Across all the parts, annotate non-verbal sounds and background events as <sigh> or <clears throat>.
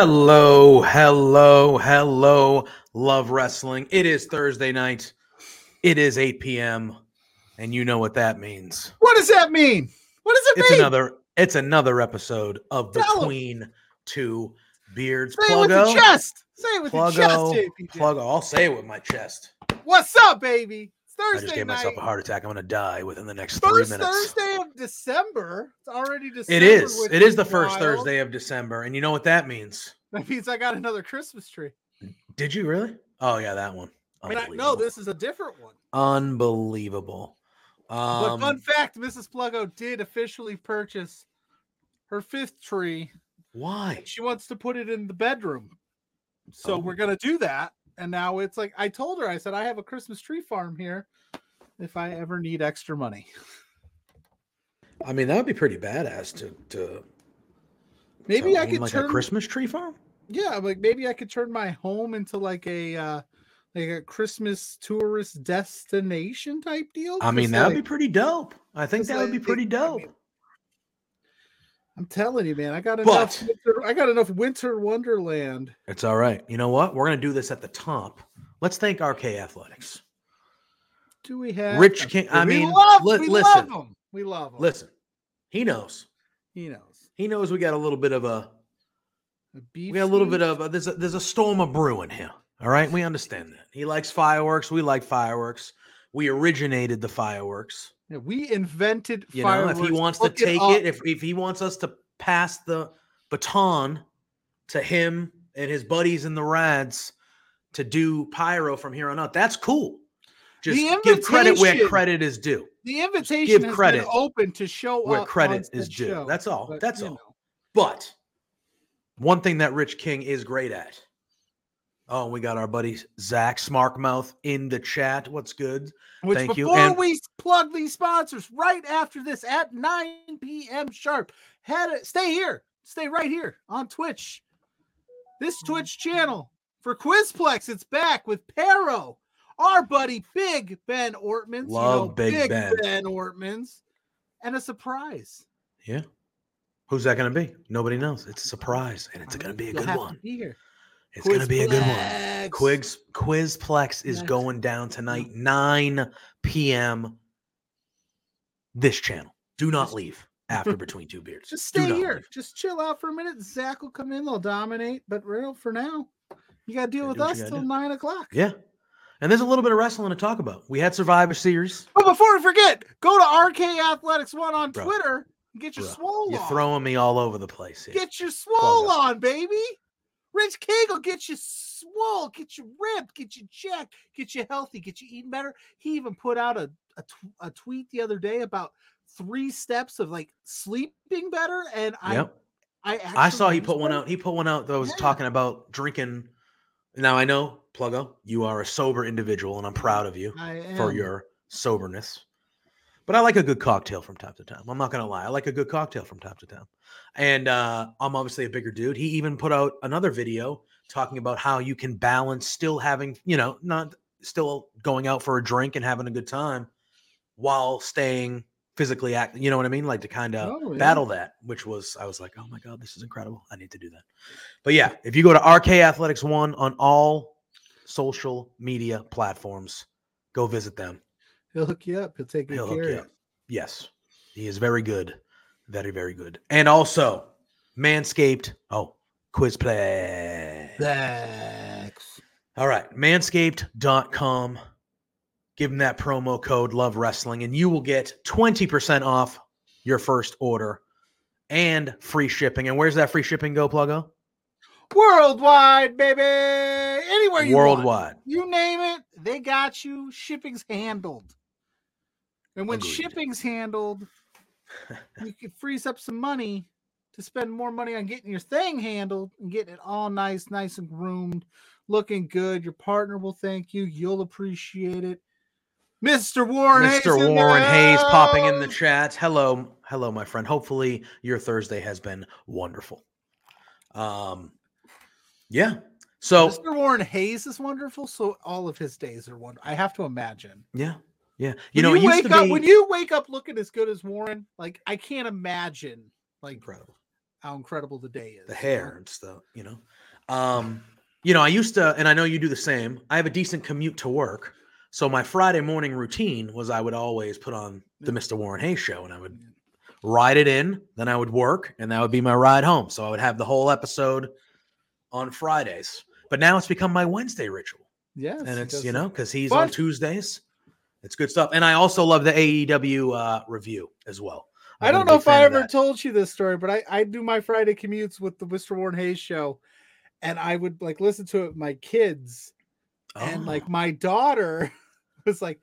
Hello, hello, hello, love wrestling. It is Thursday night. It is 8 p.m. And you know what that means. What does that mean? What does it It's mean? another it's another episode of Tell. Between Two Beards. Say it with your chest. Say it with your chest, Pluggo. JPJ. Pluggo. I'll say it with my chest. What's up, baby? It's Thursday I just gave night. myself a heart attack. I'm gonna die within the next three minutes. Thursday of December. It's already December. It is. It is the first wild. Thursday of December. And you know what that means? <laughs> That means I got another Christmas tree. Did you really? Oh yeah, that one. I mean, I, no, this is a different one. unbelievable. But Um, fun fact: Mrs. Pluggo did officially purchase her fifth tree. why? She wants to put it in the bedroom, so Oh. we're gonna do that. And now it's like I told her, I said I have a Christmas tree farm here. If I ever need extra money, I mean, that would be pretty badass to to maybe to I could like turn a Christmas tree farm. Yeah, I'm like maybe I could turn my home into like a uh like a Christmas tourist destination type deal. I mean, that would be pretty dope. I think that would be like, pretty I dope. mean, I'm telling you, man, I got But- enough. Winter, I got enough winter wonderland. It's all right. You know what? We're gonna do this at the top. Let's thank RK Athletics. Do we have Rich? King- I mean, love, li- we listen. love them. We love them. Listen, he knows. he knows. He knows we got a little bit of a A we got a little bit of a, there's a there's a storm of brewing here. All right, we understand that. He likes fireworks. We like fireworks. We originated the fireworks. Yeah, we invented You know, if he wants to take up. it, if if he wants us to pass the baton to him and his buddies in the Rads to do pyro from here on out, that's cool. Just give credit where credit is due. the invitation give has credit been open to show where up credit is due. show, That's all. but, That's all. know. But one thing that Rich King is great at. Oh, we got our buddy Zach Smarkmouth in the chat. What's good? Which Thank you, before and- we plug these sponsors, right after this at 9 p.m. sharp, head stay here, stay right here on Twitch. This Twitch channel for Quizplex, it's back with Pero, our buddy Big Ben Ortmans. you Love know, Big Ben. Ben Ortmans, and a surprise. Yeah. Who's that going to be? Nobody knows. It's a surprise, and it's going to be a good one. Be here. It's going to be a good one. Quiz Quizplex is Yes. going down tonight, 9 p.m. This channel. Do not leave after Between Two Beards. <laughs> Just stay here. leave. Just chill out for a minute. Zach will come in. They'll dominate. But real for now, you got to deal with us till do. nine o'clock. Yeah. And there's a little bit of wrestling to talk about. We had Survivor Series. But before we forget, go to RK Athletics One on Bro. Twitter and get your Bruh, swole You're on. throwing me all over the place here. Get your swole Plug on, baby. Rich King will get you swole, get you ripped, get you jacked, get you healthy, get you eating better. He even put out a, a, tw- a tweet the other day about three steps of like sleeping better. And I, Yep. I, I saw he put one out. He put one out that was Yeah. talking about drinking. Now I know, Pluggo, you are a sober individual, and I'm proud of you for your soberness. But I like a good cocktail from time to time. I'm not gonna lie. I like a good cocktail from time to time. And uh, I'm obviously a bigger dude. He even put out another video talking about how you can balance still having, you know, not still going out for a drink and having a good time while staying physically act You know what I mean? Like to kind of Oh, yeah. battle that, which was I was like, oh my god, this is incredible. I need to do that. But yeah, if you go to RK Athletics One on all social media platforms, go visit them. He'll hook you up. He'll take He'll hook care you of up. Yes, he is very good, very very good. And also, Manscaped. Oh, quiz play. Thanks. All right, manscaped.com. Give them that promo code Love Wrestling, and you will get twenty percent off your first order and free shipping. And where's that free shipping go, Pluggo? Worldwide, baby. Anywhere you want. Worldwide. You name it, they got you. Shipping's handled. And when Agreed. shipping's handled, <laughs> you can freeze up some money to spend more money on getting your thing handled and getting it all nice, nice and groomed, looking good. Your partner will thank you. You'll appreciate it. Mr. Warren Hayes. Mr. in Warren Hayes popping in the chat. Hello, hello, my friend. Hopefully your Thursday has been wonderful. Um, yeah. So Mr. Warren Hayes is wonderful, so all of his days are wonderful. I have to imagine. yeah, yeah. When You know, it used wake up be when you wake up looking as good as Warren, like I can't imagine like incredible. how incredible the day is. the hair and stuff, you know. Um, you know, I used to, and I know you do the same. I have a decent commute to work, so my Friday morning routine was I would always put on the Mr. Warren Hayes show, and I would ride it in, then I would work, and that would be my ride home. So I would have the whole episode on Fridays. But now it's become my Wednesday ritual, Yes, and it's you know because he's on Tuesdays. It's good stuff, and I also love the AEW uh, review as well. I I've don't know if I ever that. told you this story, but I, I do my Friday commutes with the Mr. Warren Hayes show, and I would like listen to it with my kids, and Oh. like my daughter <laughs> was like,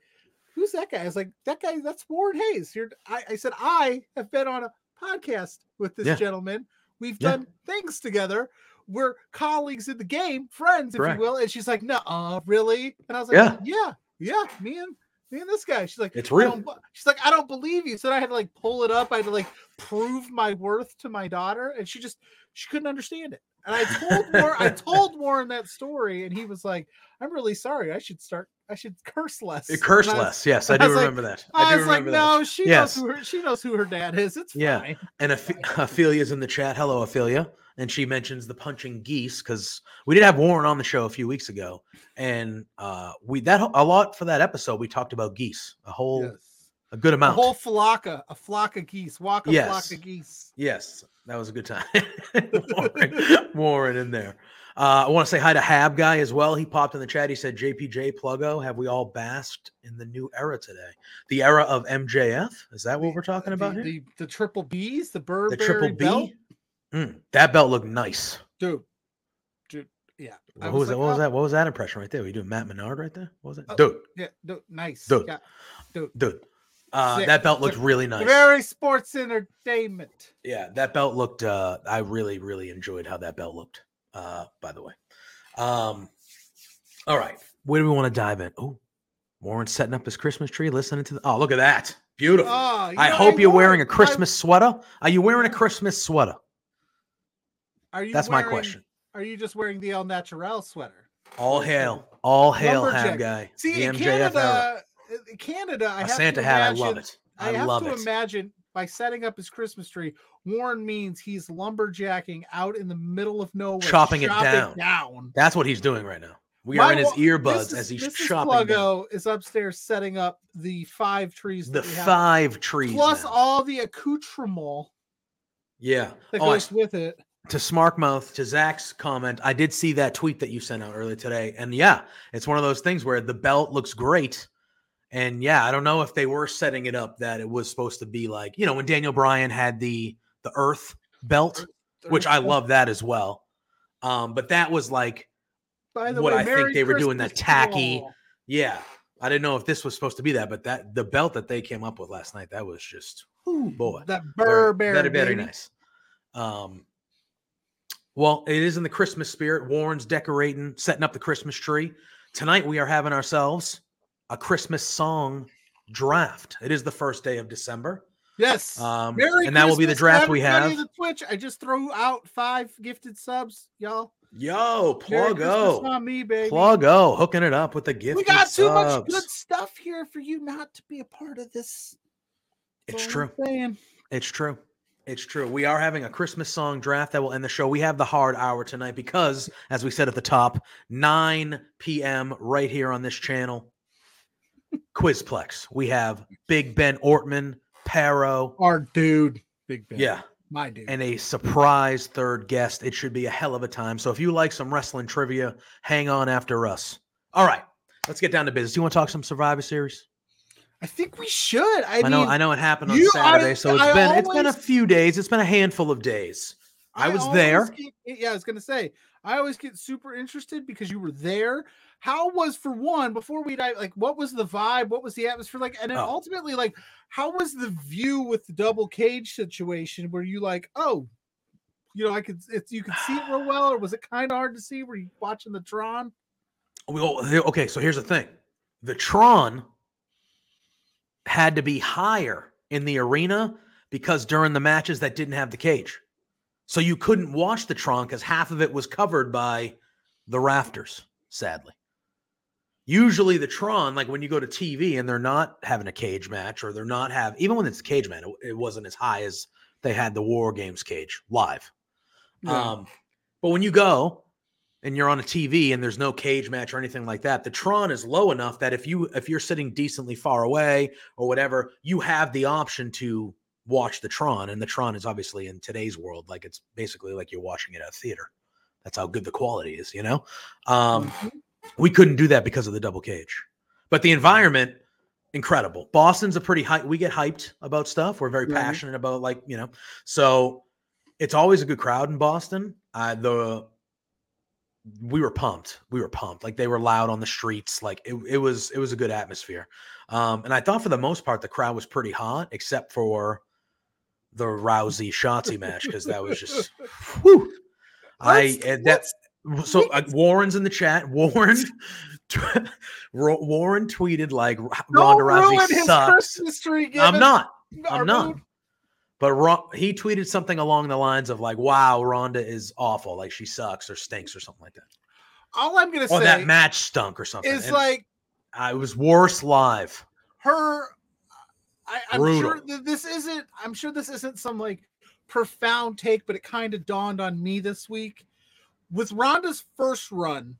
"Who's that guy?" I was like, "That guy, that's Warren Hayes." You're, I, I said, "I have been on a podcast with this Yeah. gentleman. We've Yeah. done things together. We're colleagues in the game, friends, if Correct. you will." And she's like, "No, uh, really?" And I was like, Yeah. "Yeah, yeah, me and." Me and this guy. She's like, It's real." She's like, I don't believe you. So I had to like pull it up. I had to like prove my worth to my daughter, and she just she couldn't understand it. And I told Warren, I told Warren that story, and he was like, "I'm really sorry. I should start. I should curse less. It <laughs> curse I was- less. Yes, I I do like- remember that. I, I was like, remember that. no, she Yes. knows who her, she knows who her dad is. It's Yeah. fine. And Ophe- <laughs> Ophelia's in the chat. Hello, Ophelia. And she mentions the punching geese because we did have Warren on the show a few weeks ago, and uh, we that a lot for that episode. We talked about geese, a whole Yes. A good amount. A whole flock of a flock of geese. Walk a Yes. flock of geese. yes, that was a good time. <laughs> Warren, Warren in there. Uh, I want to say hi to Hab guy as well. He popped in the chat. He said, "JPJ Pluggo, have we all basked in the new era today? The era of MJF? Is that what we're talking about the, here? The, the triple B's, the The Burberry triple belt? B? Mm, that belt looked nice. dude, dude, yeah. What was, that? like, What was oh, that? What was that impression right there? Were you doing Matt Menard right there? What was that? Oh, dude, Yeah, dude, nice. Dude. Yeah, dude. dude. Uh, that belt looked really nice. Very sports entertainment. Yeah, that belt looked. Uh, I really, really enjoyed how that belt looked. Uh, by the way. Um, all right, where do we want to dive in? Oh, Warren's setting up his Christmas tree, listening to the. Oh, look at that! Beautiful. Oh, I hope you're wore wearing a Christmas sweater. Are you wearing a Christmas sweater? Are you That's my question. Are you just wearing the El Natural sweater? All hail, all hail. Hab guy. See, the in MJF era. Canada, in Canada, I A have Santa to hat. I imagine, love it. I, I, have to it. imagine by setting up his Christmas tree, Warren means he's lumberjacking out in the middle of nowhere, Chopping it down. down. That's what he's doing right now. We My are in his earbuds Mrs. as he's Mrs. chopping down Pluggo is upstairs setting up the five trees. the we have, five trees. plus now. all the accoutrement yeah. that Oh, I- goes with it. to Smarkmouth, to Zach's comment, I did see that tweet that you sent out earlier today. And yeah, it's one of those things where the belt looks great. And yeah, I don't know if they were setting it up that it was supposed to be like, you know, when Daniel Bryan had the the earth belt, which I love that as well. Um, but that was like, By the what way, I think Merry they were doing that tacky- all. yeah, I didn't know if this was supposed to be that, but that the belt that they came up with last night, that was just ooh, boy. That Very- Burberry, very, very baby. nice. Um, well, it is in the Christmas spirit. Warren's decorating, setting up the Christmas tree. Tonight we are having ourselves a Christmas song draft. It is the first day of December. Yes. Um, Merry and that will be the draft we have. The Twitch. I just threw out five gifted subs, y'all. Yo, plug Christmas o, on me, baby. plug o, hooking it up with the gift. we got too much good stuff here for you not to be a part of this. It's true. It's true. It's true. We are having a Christmas song draft that will end the show. We have the hard hour tonight because, as we said at the top, 9 p.m. right here on this channel. Quizplex. We have Big Ben Ortman, Paro, Our dude, Big Ben. yeah, my dude. and a surprise third guest. It should be a hell of a time. So if you like some wrestling trivia, hang on after us. All right, let's get down to business. You want to talk some Survivor Series? I think we should. I, I, know, I know it happened on I- Saturday, so it's I been it's been a few days. It's been a handful of days. I was there. always yeah, I was gonna say I always get super interested because you were there. How was for one before we dive? Like, what was the vibe? What was the atmosphere like? And then Oh. ultimately, like, how was the view with the double cage situation? Were you like, oh, you know, I could, it's you could see it real <sighs> well, or was it kind of hard to see? Were you watching the Tron? Well, okay, so here's the thing. The Tron had to be higher in the arena because during the matches that didn't have the cage. So you couldn't watch the Tron because half of it was covered by the rafters, sadly. Usually the Tron, like when you go to TV and they're not having a cage match or they're not have even when it's a cage match, it, it wasn't as high as they had the War Games cage live. Yeah. Um, but when you go and you're on a TV and there's no cage match or anything like that, the Tron is low enough that if you if you're sitting decently far away or whatever, you have the option to watch the Tron. And the Tron is obviously in today's world, like it's basically like you're watching it at a theater. That's how good the quality is, you know. Um, Mhm. we couldn't do that because of the double cage, but the environment incredible. Boston's a pretty high. We get hyped about stuff. We're very Right. passionate about like you know. So it's always a good crowd in Boston. Uh, the we were pumped. We were pumped. Like they were loud on the streets. Like it, it was it was a good atmosphere. Um, and I thought for the most part the crowd was pretty hot, except for the Rousey Shotzi match because that was just <laughs> whew. I Let's- and that let's- so uh, Warren's in the chat. <laughs> Warren Ro- Warren tweeted like Ronda Rousey sucks. I'm not. I'm not. mood. But Ron, he tweeted something along the lines of like, "Wow, Ronda is awful. Like she sucks or stinks or something like that." All I'm gonna say Or say that match stunk or something. is And, like it was worse live. her. I, I'm Brutal. sure that this isn't. I'm sure this isn't some like profound take, but it kind of dawned on me this week. With Ronda's first run,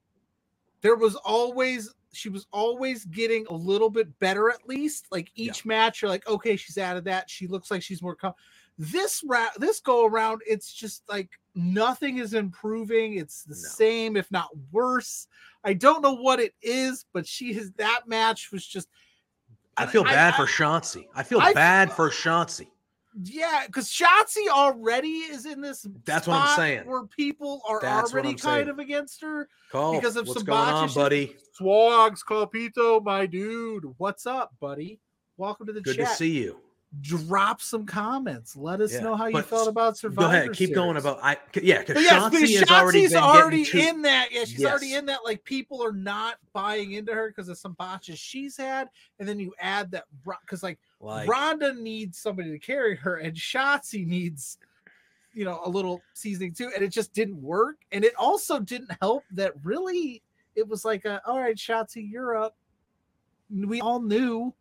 there was always she was always getting a little bit better at least. Like each match, you're like, okay, she's out of that. She looks like she's more. Com-. This ra- this go around, it's just like nothing is improving. It's the No. same, if not worse. I don't know what it is, but she has that match was just I feel bad I- for Shotzi. I feel I- bad for Shotzi. Yeah, because Shotzi already is in this. That's what I'm saying. Where people are That's already kind saying. of against her. Cole, Because of what's some going on, buddy? Swags, Capito, my dude. What's up, buddy? Welcome to the Good chat. Good to see you. Drop some comments. Let us Yeah, know how you felt about Survivor. Go ahead, keep going about. I yeah, because yes, Shotzi has already already too, in that. Yeah, she's already in that. Like people are not buying into her because of some botches she's had, and then you add that because like like Ronda needs somebody to carry her, and Shotzi needs, you know, a little seasoning too. And it just didn't work. And it also didn't help that really it was like, a, all right, Shotzi, you're up. We all knew.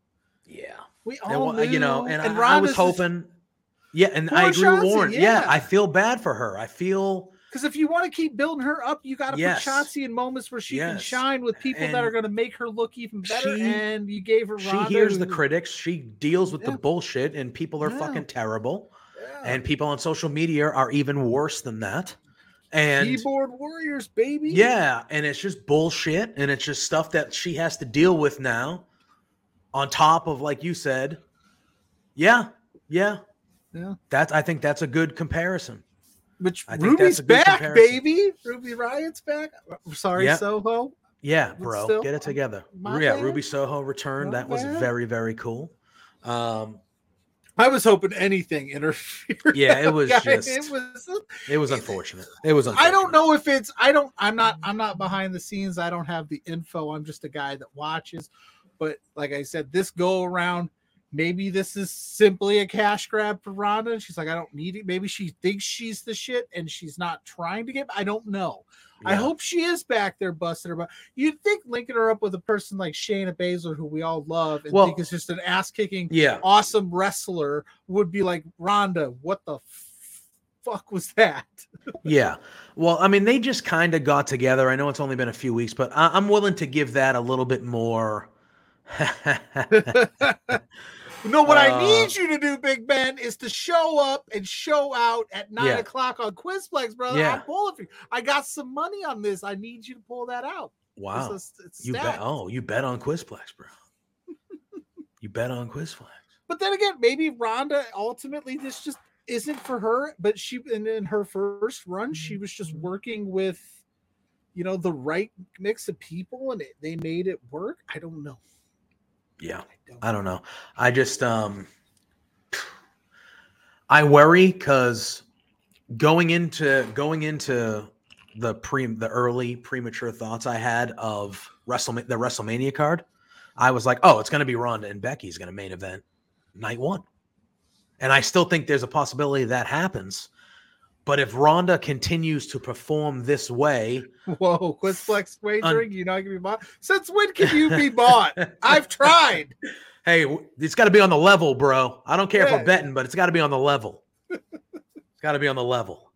Yeah. We And, all wa- knew. Uh, you know, and, I, I was hoping. Yeah, and I agree with Warren. Yeah. yeah. I feel bad for her. I feel Because if you want to keep building her up, you got to Yes. put Shotzi in moments where she can shine with people that are going to make her look even better. she- and you gave her she Ronda, hears the critics. She deals with Yeah. the bullshit, and people are Yeah. fucking terrible. And people on social media are even worse than that. And keyboard warriors, baby. Yeah, and it's just bullshit, and it's just stuff that she has to deal with now. On top of, like you said, yeah, yeah, Yeah. That's I think that's a good comparison. Which I think Ruby's back, comparison. baby. Ruby Riott's back. Sorry, Yeah. Soho. Yeah, bro, still, get it together. yeah, bad. Ruby Soho returned. My that was very very cool. Um, I was hoping anything interfered. Yeah, it was Guy, <laughs> just- It was. it was unfortunate. It was. Unfortunate. I don't know if it's. I don't. I'm not. I'm not behind the scenes. I don't have the info. I'm just a guy that watches. But like I said, this go around. Maybe this is simply a cash grab for Ronda. and She's like, I don't need it. Maybe she thinks she's the shit and she's not trying to get. I don't know. I hope she is back there busting her butt. You'd think linking her up with a person like Shayna Baszler, who we all love and Well- think is just an ass kicking, Yeah, awesome wrestler, would be like Ronda. What the fuck was that? <laughs> yeah. Well, I mean, they just kind of got together. I know it's only been a few weeks, but I- I'm willing to give that a little bit more. No, what I Uh, need you to do, Big Ben, is to show up and show out at nine Yeah. o'clock on Quizplex, brother. Yeah. I'm pulling for you. I got some money on this. I need you to pull that out. wow, It's, it's you bet. Oh, you bet on Quizplex, bro. <laughs> you bet on Quizplex. But then again, maybe Ronda ultimately this just isn't for her. But she and in her first run, she was just working with, you know, the right mix of people, and it, they made it work. I don't know. Yeah. I don't. Know. I just um I worry because going into going into the pre the early premature thoughts I had of WrestleMania the WrestleMania card, I was like, oh, it's gonna be Ronda and Becky's gonna main event night one. And I still think there's a possibility that happens. But if Ronda continues to perform this way, <laughs> Whoa, Quizplex wagering, you not gonna be bought? Since when can you be <laughs> bought? I've tried. hey, it's got to be on the level, bro. I don't care if Yeah. we're betting, but it's got to be on the level. it's got to be on the level.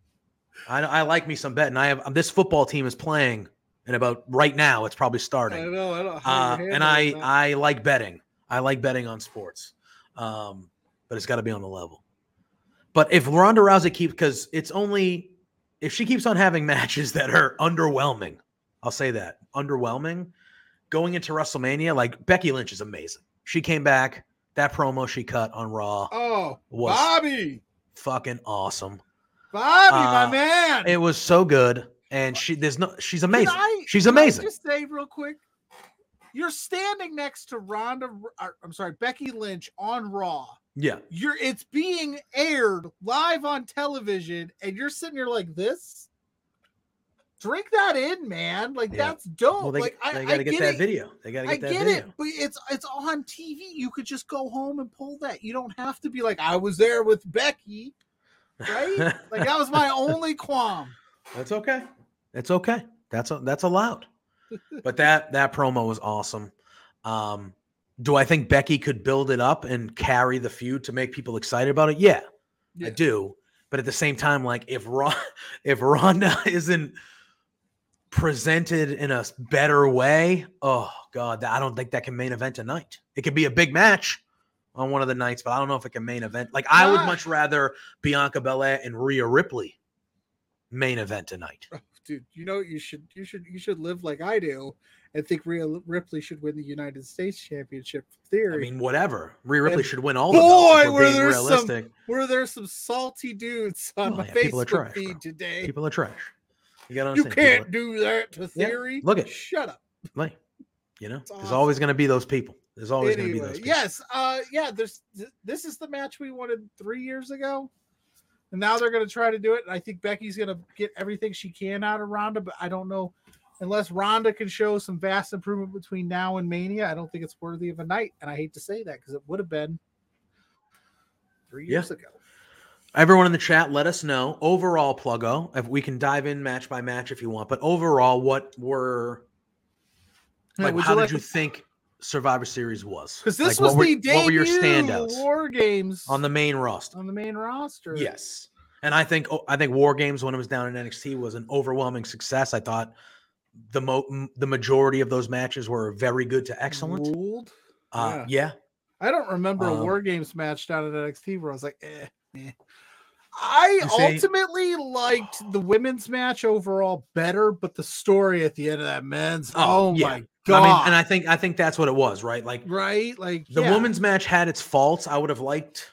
I, I like me some betting. I have this football team is playing, and about right now, it's probably I starting. know, I don't know Uh, and I. I like betting. I like betting on sports, um, but it's got to be on the level. But if Ronda Rousey keeps, because it's only if she keeps on having <laughs> matches that are underwhelming, I'll say that underwhelming. Going into WrestleMania, like Becky Lynch is amazing. She came back. That promo she cut on Raw, Oh, was- Bobby, fucking awesome. Bobby, Uh, my man. It was so good, and she there's no she's amazing. I- She's amazing. just say real quick, you're standing next to Ronda. or, I'm sorry, Becky Lynch on Raw. Yeah, You're it's being aired live on television, and you're sitting here like this. Drink that in, man. Like Yeah. that's dope. well they, like I, they I got to get, get that it. video. They got to get I that get video. it, but it's it's on TV. You could just go home and pull that. You don't have to be like I was there with Becky, right? <laughs> like that was my only qualm. That's okay. It's okay. That's that's allowed. <laughs> But that that promo was awesome. Um, do I think Becky could build it up and carry the feud to make people excited about it? Yeah, Yeah. I do. But at the same time, like if Ron, <laughs> if Ronda <laughs> isn't presented in a better way, oh god, I don't think that can main event tonight. It could be a big match on one of the nights, but I don't know if it can main event. Like I would much rather Bianca Belair and Rhea Ripley main event tonight. Oh, dude. You know you should you should you should live like I do and think Rhea Ripley should win the United States Championship. Theory. I mean, whatever. Rhea Ripley And should win all the boy, if were there some- realistic. were there some salty dudes on Oh, my yeah, people are Facebook trash, feed bro. today? People are trash. You gotta you can't people do that to Yeah, theory. look it. Shut up. are, like, you know, It's there's awesome. always gonna be those people. There's always gonna be Anyway, those people. yes, uh, yeah. There's th- this is the match we wanted three years ago, and now they're going to try to do it. And I think Becky's going to get everything she can out of Ronda, but I don't know unless Ronda can show some vast improvement between now and Mania. I don't think it's worthy of a night, and I hate to say that because it would have been three Yeah. years ago. Everyone in the chat, let us know overall, Pluggo. If we can dive in match by match if you want, but overall, what were like? would how you did like you to- think Survivor Series was? Because this Like, was what were, the debut what were your standouts War Games on the main roster? on the main roster. Yes, and I think oh, I think War Games when it was down in NXT was an overwhelming success. I thought the mo- the majority of those matches were very good to excellent. Ruled. Uh, yeah. I don't remember a Um, War Games match down at NXT where I was like, eh. eh. I see- ultimately liked the women's match overall better, but the story at the end of that men's, oh, Oh, yeah. my god! I mean, and I think I think that's what it was, right? Like right, like the yeah. women's match had its faults. I would have liked.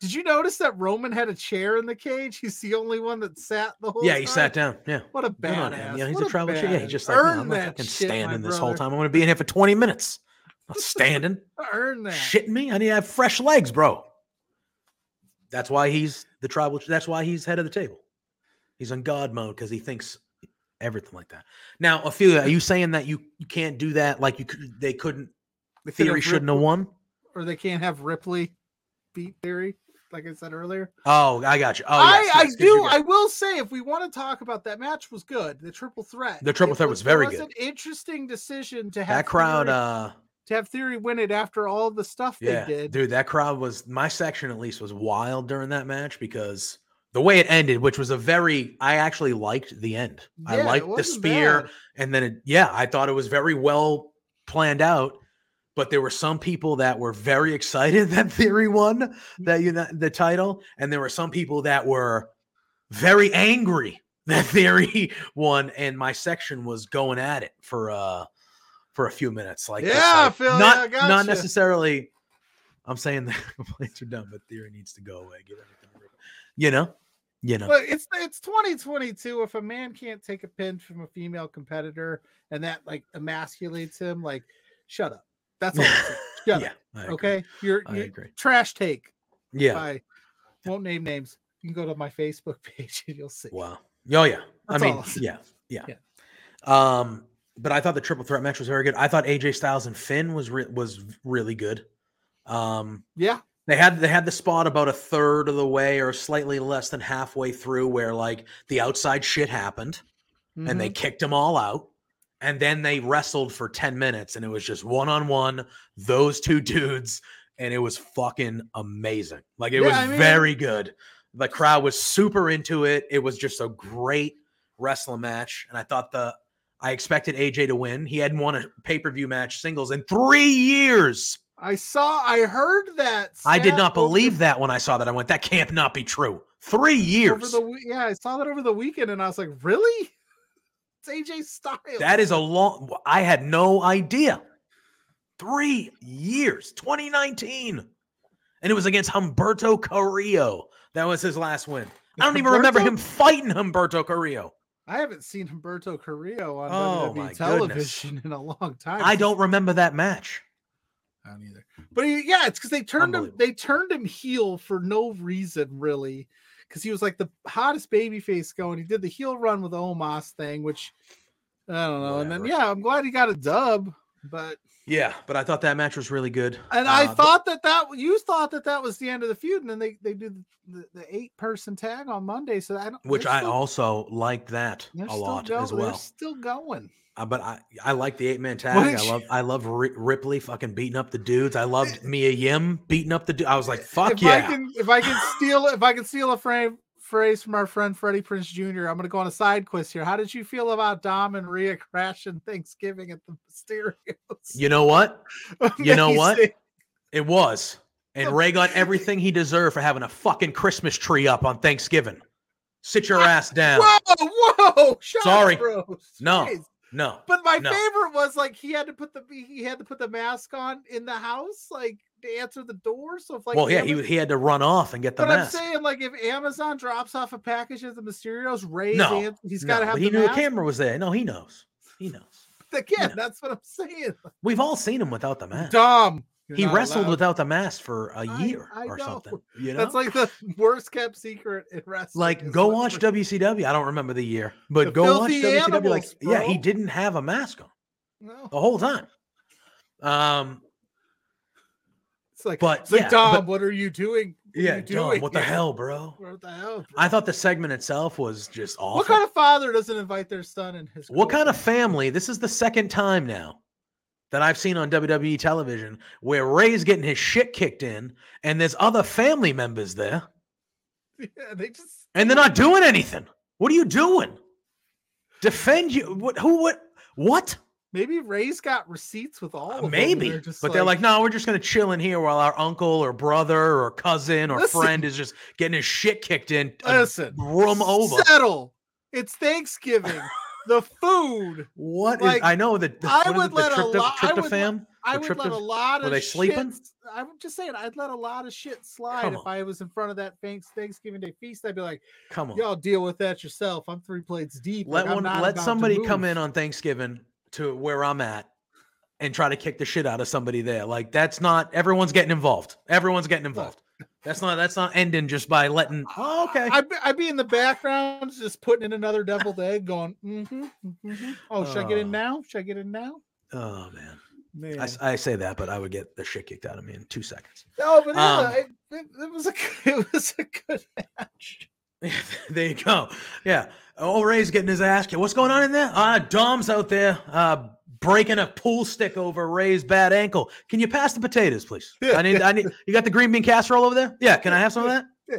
Did you notice that Roman had a chair in the cage? He's the only one that sat the whole. Time. Yeah, he time? sat down. Yeah. What a badass! him. Yeah, he's what a travel. Yeah, badass. he's just like, no, I'm not fucking shit, standing this whole time. I'm to be in here for 20 minutes. Not standing. <laughs> Earn that. Shitting me? I need to have fresh legs, bro. That's why he's the tribal. That's why he's head of the table. He's on God mode because he thinks everything like that. Now, Ophelia, are you saying that you, you can't do that? Like you could, they couldn't. They Theory have shouldn't have won. or they can't have Ripley beat Theory, like I said earlier. Oh, I got you. Oh, I, yes, I yes, you do. I will say, if we want to talk about that match, was good. The triple threat. The triple It threat was very it good. an interesting decision to have that crowd. Theory, uh to have Theory win it after all the stuff Yeah, they did. dude, that crowd was my section at least was wild during that match because the way it ended, which was a very, I actually liked the end. I Yeah, it liked the spear, bad. and then it, yeah, I thought it was very well planned out. But there were some people that were very excited <laughs> that Theory won that you know, the title, and there were some people that were very angry <laughs> that Theory <laughs> won, and my section was going at it for uh for a few minutes. Like, Yeah, like, Phil, not yeah, not necessarily. I'm saying the complaints are done, but Theory needs to go away. Give everything, you know, you know. It's it's 2022. If a man can't take a pin from a female competitor and that like emasculates him, like shut up. That's all. <laughs> Yeah. Okay, you're, I you agree. trash take. Yeah. I won't name names. You can go to my Facebook <laughs> page and you'll see. Wow. Oh yeah. That's I mean, yeah, yeah, Yeah. Um, but I thought the triple threat match was very good. I thought AJ Styles and Finn was re- was really good. Um, Yeah, They had they had the spot about a third of the way or slightly less than halfway through where like the outside shit happened and they Mhm. kicked them all out. And then they wrestled for 10 minutes and it was just one on one, those two <laughs> dudes. And it was fucking amazing. Like it Yeah, was I mean- very good. The crowd was super into it. It was just a great wrestling match. And I thought the, I expected AJ to win. He hadn't won a pay per view match singles in three years. I saw, I heard that. I did not over- believe that when I saw that. I went, that can't not be true. Three years. the yeah, I saw that over the weekend, and I was like, really? AJ Styles. That is a long. I had no idea. Three years, 2019, and it was against Humberto Carrillo. That was his last win. I don't even remember him fighting Humberto Carrillo. I haven't seen Humberto Carrillo on Oh, WWE television in a long time. I don't remember that match. I don't either. But yeah, it's because they turned him. They turned him heel for no reason, really, because he was like the hottest baby face going. He did the heel run with the Omos thing, which I don't know. And then yeah, I'm glad he got a dub. But Yeah, but I thought that match was really good. and I Uh, the- thought that that you thought that that was the end of the feud, and then they they do the, the, the eight person tag on Monday. So I don't. which I still- also liked that a lot go- as They're well. still going. Uh, but I, I like the eight man tag. I love I love Ri- Ripley fucking beating up the dudes. I loved <laughs> Mia Yim beating up the dude. I was like, fuck if yeah. I can, if I can steal, if I can steal a frame phrase from our friend Freddie Prinze Jr., I'm going to go on a side quest here. How did you feel about Dom and Rhea crashing Thanksgiving at the Mysterios? you know what? <laughs> you know what? It was. And Rey got everything he deserved for having a fucking Christmas tree up on Thanksgiving. Sit your ass down. Whoa, whoa! Sorry. bros. No. Jeez. No. But my No. favorite was like he had to put the he had to put the mask on in the house, like to answer the door. So if like well, yeah, Amazon- he, he had to run off and get the but I'm saying, like, if Amazon drops off a package of the Mysterios, Rey's No, he's No, got to have but he the knew mask. the camera was there. No, he knows. He knows. <laughs> Again, Yeah. that's what I'm saying. We've all seen him without the mask. Dom. You're he wrestled allowed. without the mask for a year I or know. something. <laughs> You know, That's like the worst kept secret in wrestling. like go watch WCW. I don't remember the year, but The go watch WCW. like, Animals, yeah, he didn't have a mask on No, the whole time. Um, it's like, But, it's like yeah, Dom, but- what are you doing? What yeah, you Dom, what the hell, bro? What the hell? bro? I thought the segment itself was just awful. What kind of father doesn't invite their son in his? What kind of family? This is the second time now that I've seen on WWE television where Rey's getting his shit kicked in, and there's other family members there, <laughs> Yeah, they just and they're not doing anything. What are you doing? Defend you? What? Who? What? What? maybe Rey's got receipts with all uh, of them. Maybe, they're but they're like, no, we're just gonna chill in here while our uncle or brother or cousin or Listen. friend is just getting his shit kicked in. Uh, listen, room over. settle. It's Thanksgiving. <laughs> the food. What is? like, I know that. I would let a the trypto- lot- I would let- I The would let a lot were of they shit sleeping? s- I'm just saying, I'd let a lot of shit slide if. I was in front of that Thanksgiving Day feast. I'd be like, Come on. y'all deal with that yourself. I'm three plates deep. let like, I'm one let somebody come in on Thanksgiving to where I'm at and try to kick the shit out of somebody there. Like that's not everyone's getting involved. Everyone's getting involved. That's not that's not ending just by letting <sighs> oh, okay. I'd be, I'd be in the background just putting in another deviled egg going, mm-hmm, mm-hmm. oh, should I get in Oh. now? Should I get in now? oh man. Man. I, I say that, but I would get the shit kicked out of me in two seconds. no, but yeah, um, it, it, it was a <laughs> it was a good match. <laughs> there you go. Yeah. Oh, Rey's getting his ass kicked. What's going on in there? Uh Dom's out there uh breaking a pool stick over Rey's bad ankle. Can you pass the potatoes, please? I need I need you got the green bean casserole over there? Yeah, can I have some of that? Yeah.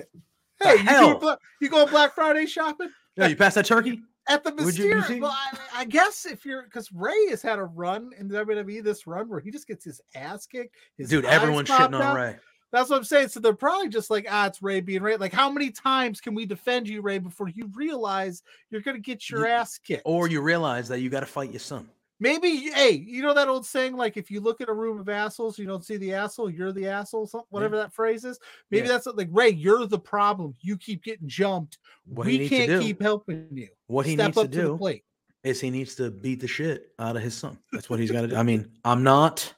Hey, you hell? going, Bla- you going Black Friday shopping Yeah, you pass that turkey? at the Would you- you Mysterio? Well, I, I guess if you're because Rey has had a run in the WWE, this run where he just gets his ass kicked. His Dude, everyone's shitting on out. Rey. That's what I'm saying. So they're probably just like, ah, it's Rey being Rey. Like, how many times can we defend you, Ray, before you realize you're gonna get your You- ass kicked? Or you realize that you got to fight your son. Maybe, hey, you know that old saying, like, if you look at a room of assholes, you don't see the asshole, you're the asshole, something, whatever that phrase is. Maybe Yeah. that's like Rey, you're the problem. You keep getting jumped. What we can't to do, keep helping you. what he Step needs to to do plate. is he needs to beat the shit out of his son. That's what he's got to do. I mean, I'm not.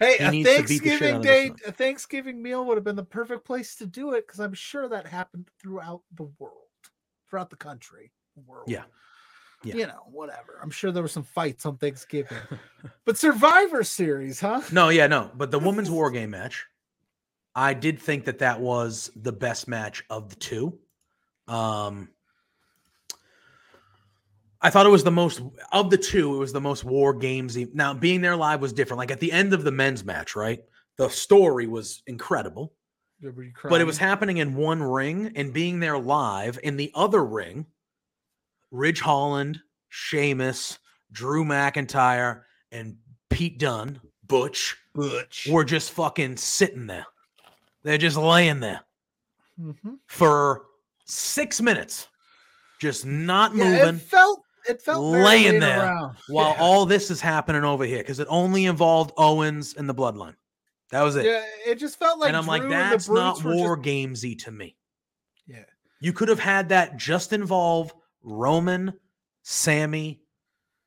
Hey, He a needs to beat the shit Thanksgiving day, a Thanksgiving meal would have been the perfect place to do it because I'm sure that happened throughout the world, throughout the country, world. Yeah. Yeah. You know, whatever. I'm sure there were some fights on Thanksgiving, <laughs> but Survivor Series, huh? No, yeah, no. But the women's war game match I did think that that was the best match of the two. Um, I thought it was the most of the two. It was the most war games. Now being there live was different. Like at the end of the men's match, right? The story was incredible, but it was happening in one ring and being there live in the other ring. Ridge Holland, Sheamus, Drew McIntyre, and Pete Dunne, Butch, Butch. were just fucking sitting there. They're just laying there Mhm. for six minutes, just not Yeah, moving it felt it felt laying there around. while yeah. all this is happening over here because it only involved Owens and the Bloodline. That was it. yeah, it just felt like and I'm like, Drew the that's not war just- gamesy to me. Yeah. You could have had that just involve Roman, Sami,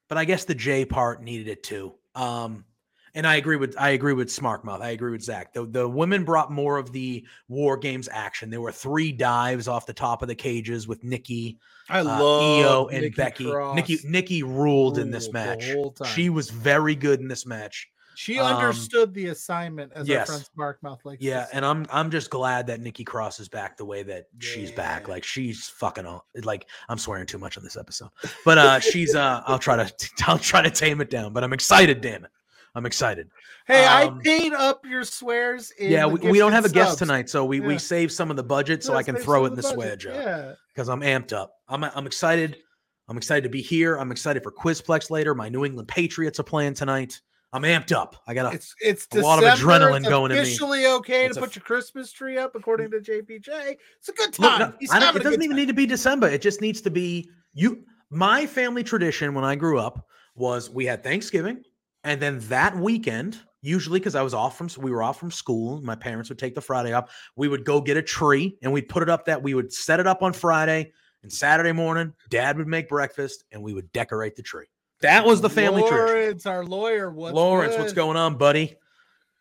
but I guess the J part needed it too. Um, and I agree with I agree with Smartmouth. I agree with Zach. The the women brought more of the war games action. There were three dives off the top of the cages with Nikki, I uh, love Io, and Nikki Becky. Cross. Nikki Nikki ruled in this match. She was very good in this match. She um, understood the assignment as yes. our friend Smartmouth like Yeah, and I'm I'm just glad that Nikki Cross is back the way that she's back. Like she's fucking all like I'm swearing too much on this episode. But uh she's uh I'll try to <laughs> I'll try to tame it down, but I'm excited, damn it. I'm excited. Hey, um, I paid up your swears. In yeah, we, we don't have a guest subs. tonight, so we we Yeah. saved some of the budget so Yeah, I can throw it in the budget. swear jar Yeah. because I'm amped up. I'm I'm excited. I'm excited to be here. I'm excited for Quizplex later. My New England Patriots are playing tonight. I'm amped up. I got to It's it's a lot of adrenaline it's going in me. Officially okay It's to a put your Christmas tree up, according to JPJ. It's a good Look, time. no, He's I don't, it doesn't even time. need to be December. It just needs to be you. My family tradition when I grew up was we had Thanksgiving, and then that weekend, usually because I was off from we were off from school, my parents would take the Friday off. We would go get a tree and we'd put it up. That we would set it up on Friday and Saturday morning. Dad would make breakfast and we would decorate the tree. That was the family tradition. Lawrence, our lawyer. What's Lawrence, what's going on, buddy?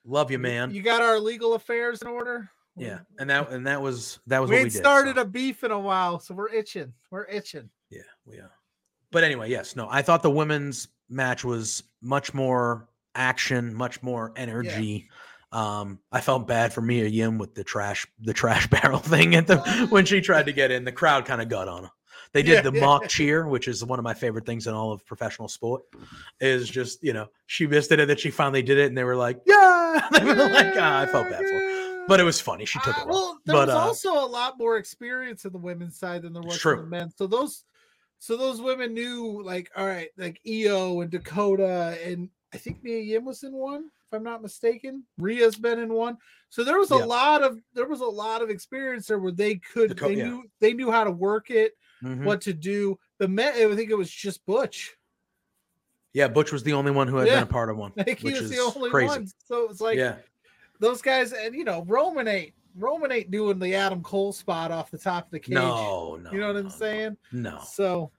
Love you, man. You got our legal affairs in order? yeah, and that and that was that was we we did. started so. a beef in a while, so we're itching. We're itching. Yeah, we are. But anyway, yes, no, I thought the women's match was much more action, much more energy. Um, I felt bad for Mia Yim with the trash, the trash <laughs> barrel thing at the when she tried to get in. The crowd kind of got on her. They did Yeah, the yeah, mock cheer, which is one of my favorite things in all of professional sport. Is just you know she missed it and then she finally did it, and they were like, yeah, <laughs> they were like, ah, I felt bad for her, but it was funny. She took Uh, it well. well, there But was uh, also a lot more experience in the women's side than there was True. in the men's. So those, so those women knew, like, all right, like Io and Dakota, and I think Mia Yim was in one, if I'm not mistaken. Rhea's been in one. So there was a Yeah. lot of there was a lot of experience there where they could Daco- they yeah. knew they knew how to work it, Mhm. what to do. The men, I think it was just Butch. yeah, Butch was the only one who had Yeah. been a part of one, <laughs> think he was the only crazy. one. So it was like yeah, those guys, and you know, Roman ain't Roman ain't doing the Adam Cole spot off the top of the cage. no, no, you know what no, I'm saying? No, So,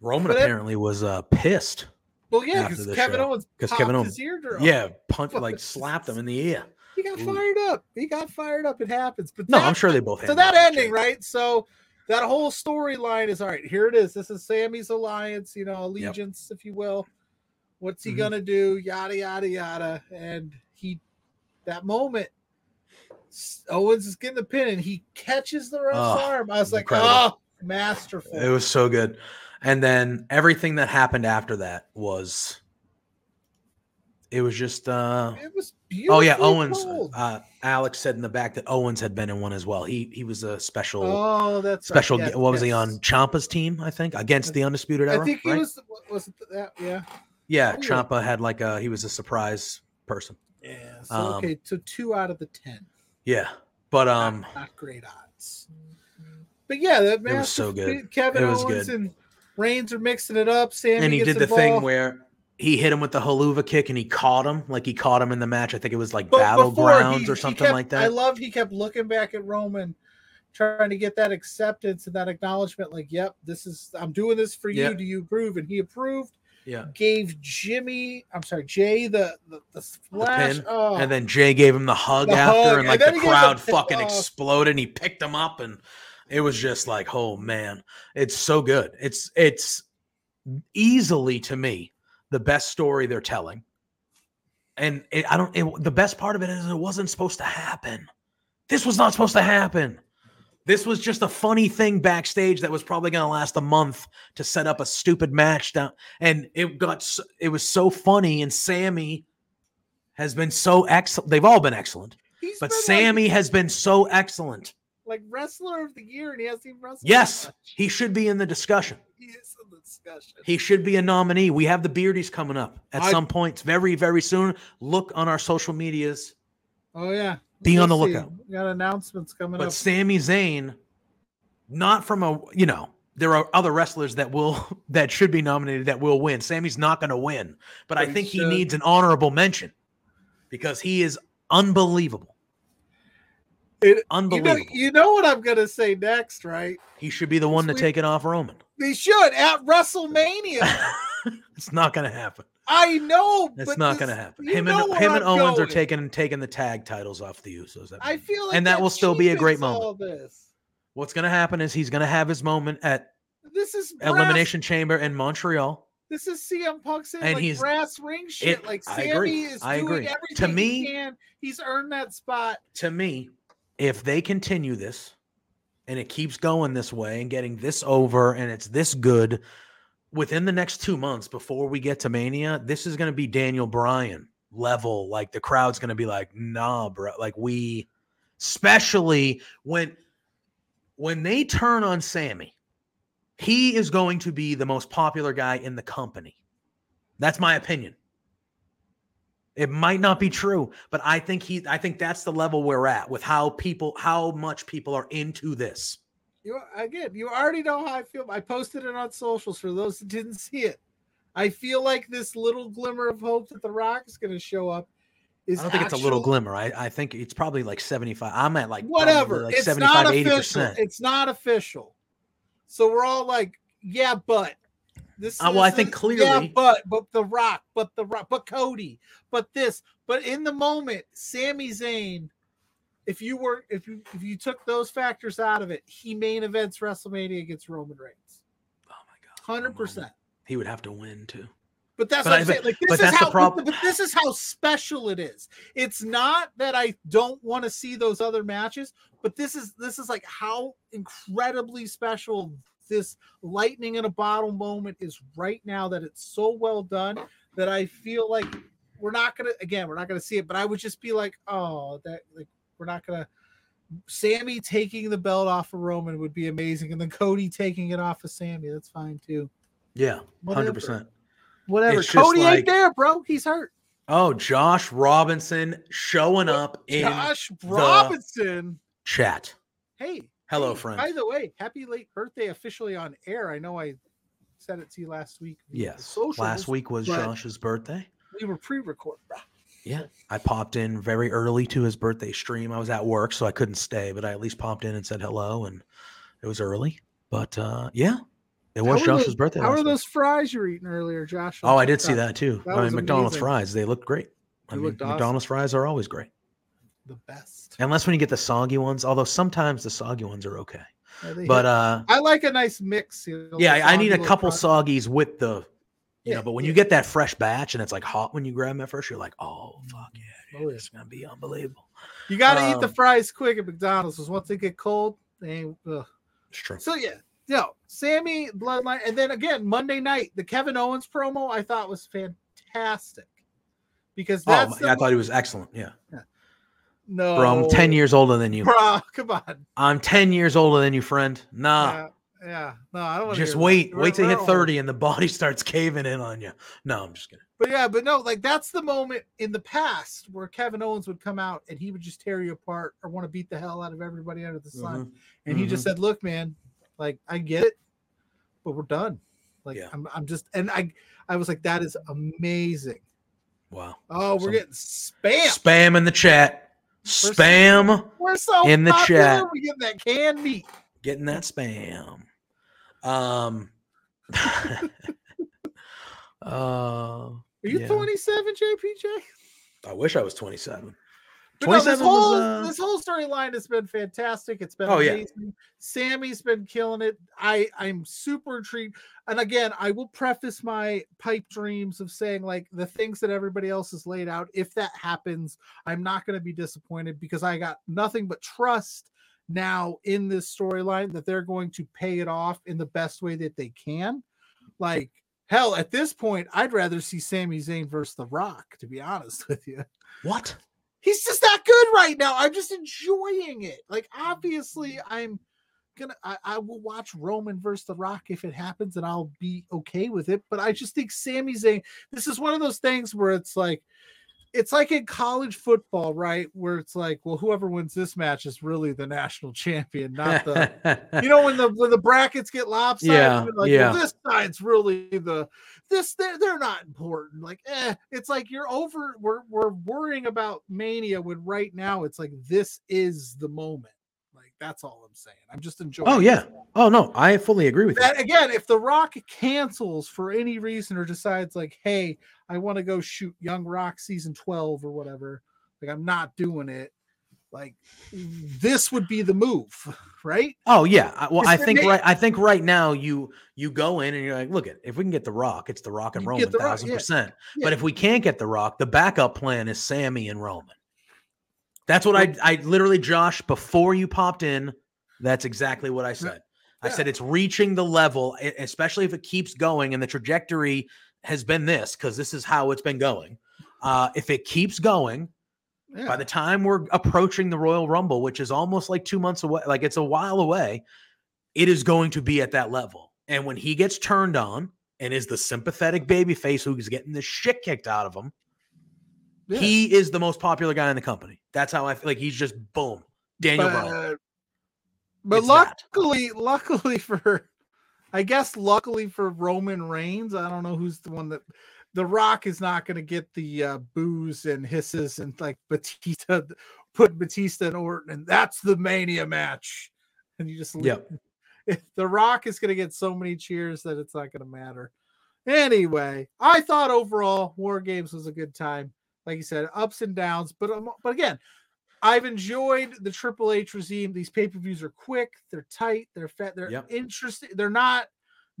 Roman But it- apparently was uh pissed. Well, yeah, because Kevin show. Owens 'Cause popped Kevin eardrum. Yeah, punt like slapped him in the ear. he got Ooh. fired up. He got fired up. It happens. But No, that- I'm sure they both. So that ending, right? So that whole storyline is all right. Here it is. This is Sami's alliance, you know, allegiance, if you will. What's he Mhm. gonna do? Yada yada yada. And he, that moment, Owens is getting the pin, and he catches the ref's Oh, arm. I was like, oh, masterful. It was so good. And then everything that happened after that was. It was just. uh It was beautiful. Oh yeah, Owens. Uh, Alex said in the back that Owens had been in one as well. He he was a special Oh, that's right. special. Yes, what was he on? Ciampa's team, I think, against the Undisputed Era. I think he right? was. Was it that? Yeah. Yeah, Oh. Champa had like a he was a surprise person. Yeah. So Um, okay, so two out of the ten. Yeah, but um, not, great odds. But yeah, that It was so good. Kevin It was Owens good. and Reigns are mixing it up. Sami and he did the thing where he hit him with the Helluva Kick and he caught him like he caught him in the match. I think it was like But battlegrounds he- or something kept- like that. I love he kept looking back at Roman, trying to get that acceptance and that acknowledgement. Like, yep, this is I'm doing this for you. Yeah. Do you approve? And he approved. yeah, Gave Jimmy, I'm sorry, Jey the the, the splash. pin, oh, and then Jey gave him the hug The after, hug, and like the crowd fucking oh. exploded. And he picked him up, and it was just like, oh man, it's so good. It's it's easily to me the best story they're telling. And it, I don't. It, the best part of it is it wasn't supposed to happen. This was not supposed to happen. This was just a funny thing backstage that was probably going to last a month to set up a stupid match down. And it got, s- it was so funny. And Sami has been so excellent. They've all been excellent, He's but been, like- Sami has been so excellent. Like, wrestler of the year, and he hasn't even wrestled. Yes, he should be in the discussion. <laughs> he is in the discussion. He should be a nominee. We have the Beardies coming up at I- some point very, very soon. Look on our social medias. oh yeah, Be on the see. lookout. We got announcements coming But up. Sami Zayn, not from a you know, there are other wrestlers that will <laughs> that should be nominated that will win. Sami's not going to win, but, I But he think he should. needs an honorable mention because he is unbelievable. It- You know, Unbelievable. you know what I'm gonna say next, right? he should be the one to take it off Roman. He should at WrestleMania. <laughs> it's not going to happen. I know, It's not going to happen. Him and him and Owens are taking taking the tag titles off the Usos. That I feel like And that will still be a great moment. This. What's going to happen is he's going to have his moment at This is brass- Elimination Chamber in Montreal. This is CM Punk saying And like he's- brass ring shit. it- like I Sami is I doing agree. To everything me- he can. He's earned that spot. to me, if they continue this and it keeps going this way and getting this over and it's this good within the next two months before we get to Mania, this is going to be Daniel Bryan level. Like the crowd's going to be like, nah, bro. Like we, especially when when they turn on Sami, he is going to be the most popular guy in the company. That's my opinion. It might not be true, but I think he I think that's the level we're at with how people how much people are into this. You again, you already know how I feel. I posted it on socials for those that didn't see it. I feel like this little glimmer of hope that The Rock is going to show up is I don't think it's a little glimmer. I, I think it's probably like 75. I'm at like whatever. like it's 75, not 80 official. percent. It's not official. So we're all like, yeah, but this. Uh, well, I think is- clearly- yeah, but but the Rock, but the Rock, but Cody, but this, but in the moment, Sami Zayn. If you were, if you if you took those factors out of it, he main events WrestleMania against Roman Reigns, Oh my god. hundred percent. He would have to win too. But that's But what I- I'm saying. Like this but is that's how prob- but, but this is how special it is. It's not that I don't want to see those other matches, but this is this is like how incredibly special this lightning in a bottle moment is right now that it's so well done that I feel like we're not gonna again, we're not gonna see it, but I would just be like, oh, that like we're not gonna Sami taking the belt off of Roman would be amazing, and then Cody taking it off of Sami. That's fine too. Yeah, hundred percent. Whatever. It's Cody like- ain't there, bro. He's hurt. Oh, Josh Robinson showing up in Josh Robinson. chat. Hey. Hello, hey, friend. By the way, happy late birthday officially on air. I know I said it to you last week. Yes, socials. last week was Josh's birthday. we were pre recorded. Yeah, I popped in very early to his birthday stream. I was at work, so I couldn't stay, but I at least popped in and said hello, and it was early. But uh, yeah, it was How Josh's those- birthday. How are those fries you were eating earlier, Josh? Oh, I did see that too. That I mean, McDonald's amazing. fries, they looked great. I They mean, looked awesome. McDonald's fries are always great. The best. Unless when you get the soggy ones, although sometimes the soggy ones are okay. Yeah, But uh I like a nice mix. you know, yeah, I need a couple crunch. soggies with the you Yeah, know, but when yeah. you get that fresh batch and it's like hot when you grab them at first, you're like, oh fuck yeah, Oh, dude, yeah. it's gonna be unbelievable. You got to eat the Um, fries quick at McDonald's because once they get cold, they ain't. ugh. It's true. So yeah, no, Sami Bloodline, and then again Monday night, the Kevin Owens promo I thought was fantastic because Oh, that's yeah, I thought he was excellent. Yeah. No, Bro, I'm 10 years older than you. Bro, <laughs> come on, I'm 10 years older than you, friend. Nah. yeah, yeah, no, I don't want just wait. Wait till you hit 30 30. and the body <laughs> starts caving in on you. No, I'm just kidding. But yeah, but no, like that's the moment in the past where Kevin Owens would come out and he would just tear you apart or want to beat the hell out of everybody under the sun. Mhm. And he just said, "Look, man, like I get it, but we're done. Like Yeah. I'm, I'm just." And I, I was like, "That is amazing." Wow. Oh, we're Some- getting spam. Spam in the chat. Spam. We're so in the popular, chat. We get that canned meat. Getting that spam. Um. <laughs> uh, Are you Yeah. 27, JPJ? I wish I was 27. No, this whole was, uh, this whole storyline has been fantastic. It's been Oh, yeah. amazing. Sami's been killing it. I I'm super intrigued. And again, I will preface my pipe dreams of saying like the things that everybody else has laid out. If that happens, I'm not going to be disappointed because I got nothing but trust now in this storyline that they're going to pay it off in the best way that they can. Like hell, at this point, I'd rather see Sami Zayn versus The Rock. To be honest with you what? He's just not good right now. I'm just enjoying it. Like, obviously, mm-hmm. I'm gonna I, I will watch Roman versus The Rock if it happens, and I'll be okay with it. But I just think Sami Zayn, this is one of those things where it's like it's like in college football, right? Where it's like, well, whoever wins this match is really the national <laughs> champion, not the you know when the when the brackets get lopsided Yeah, like yeah. well, this side's really the this they're, they're not important like eh it's like you're over we're we're worrying about mania when right now it's like this is the moment that's all i'm saying i'm just enjoying oh yeah. Oh no, I fully agree with you. that again if the rock cancels for any reason or decides like hey i want to go shoot young rock season 12 or whatever like i'm not doing it like this would be the move <laughs> right Oh yeah. I- Well, I think na- right. I think right now you you go in and you're like, look at if we can get the Rock, it's the Rock and You Roman, thousand yeah. percent. Yeah. But if we can't get the Rock, the backup plan is Sami and Roman. That's what I I literally, Josh, before you popped in, that's exactly what I said. I said it's reaching the level, especially if it keeps going, and the trajectory has been this because this is how it's been going. Uh, if it keeps going, yeah. by the time we're approaching the Royal Rumble, which is almost like two months away, like it's a while away, it is going to be at that level. And when he gets turned on and is the sympathetic babyface who's getting the shit kicked out of him, Yeah. he is the most popular guy in the company. That's how I feel like he's just boom, Daniel Bryan. but, but It's that. luckily, luckily <laughs> for, I guess, luckily for Roman Reigns, I don't know who's the one that, The Rock is not going to get the uh, boos and hisses and like Batista, put Batista and Orton, and that's the Mania match, and you just Yep. <laughs> The Rock is going to get so many cheers that it's not going to matter. Anyway, I thought overall War Games was a good time. Like you said, ups and downs, but um, but again, I've enjoyed the Triple H regime. These pay per views are quick, they're tight, they're fat, they're Yep. interesting. They're not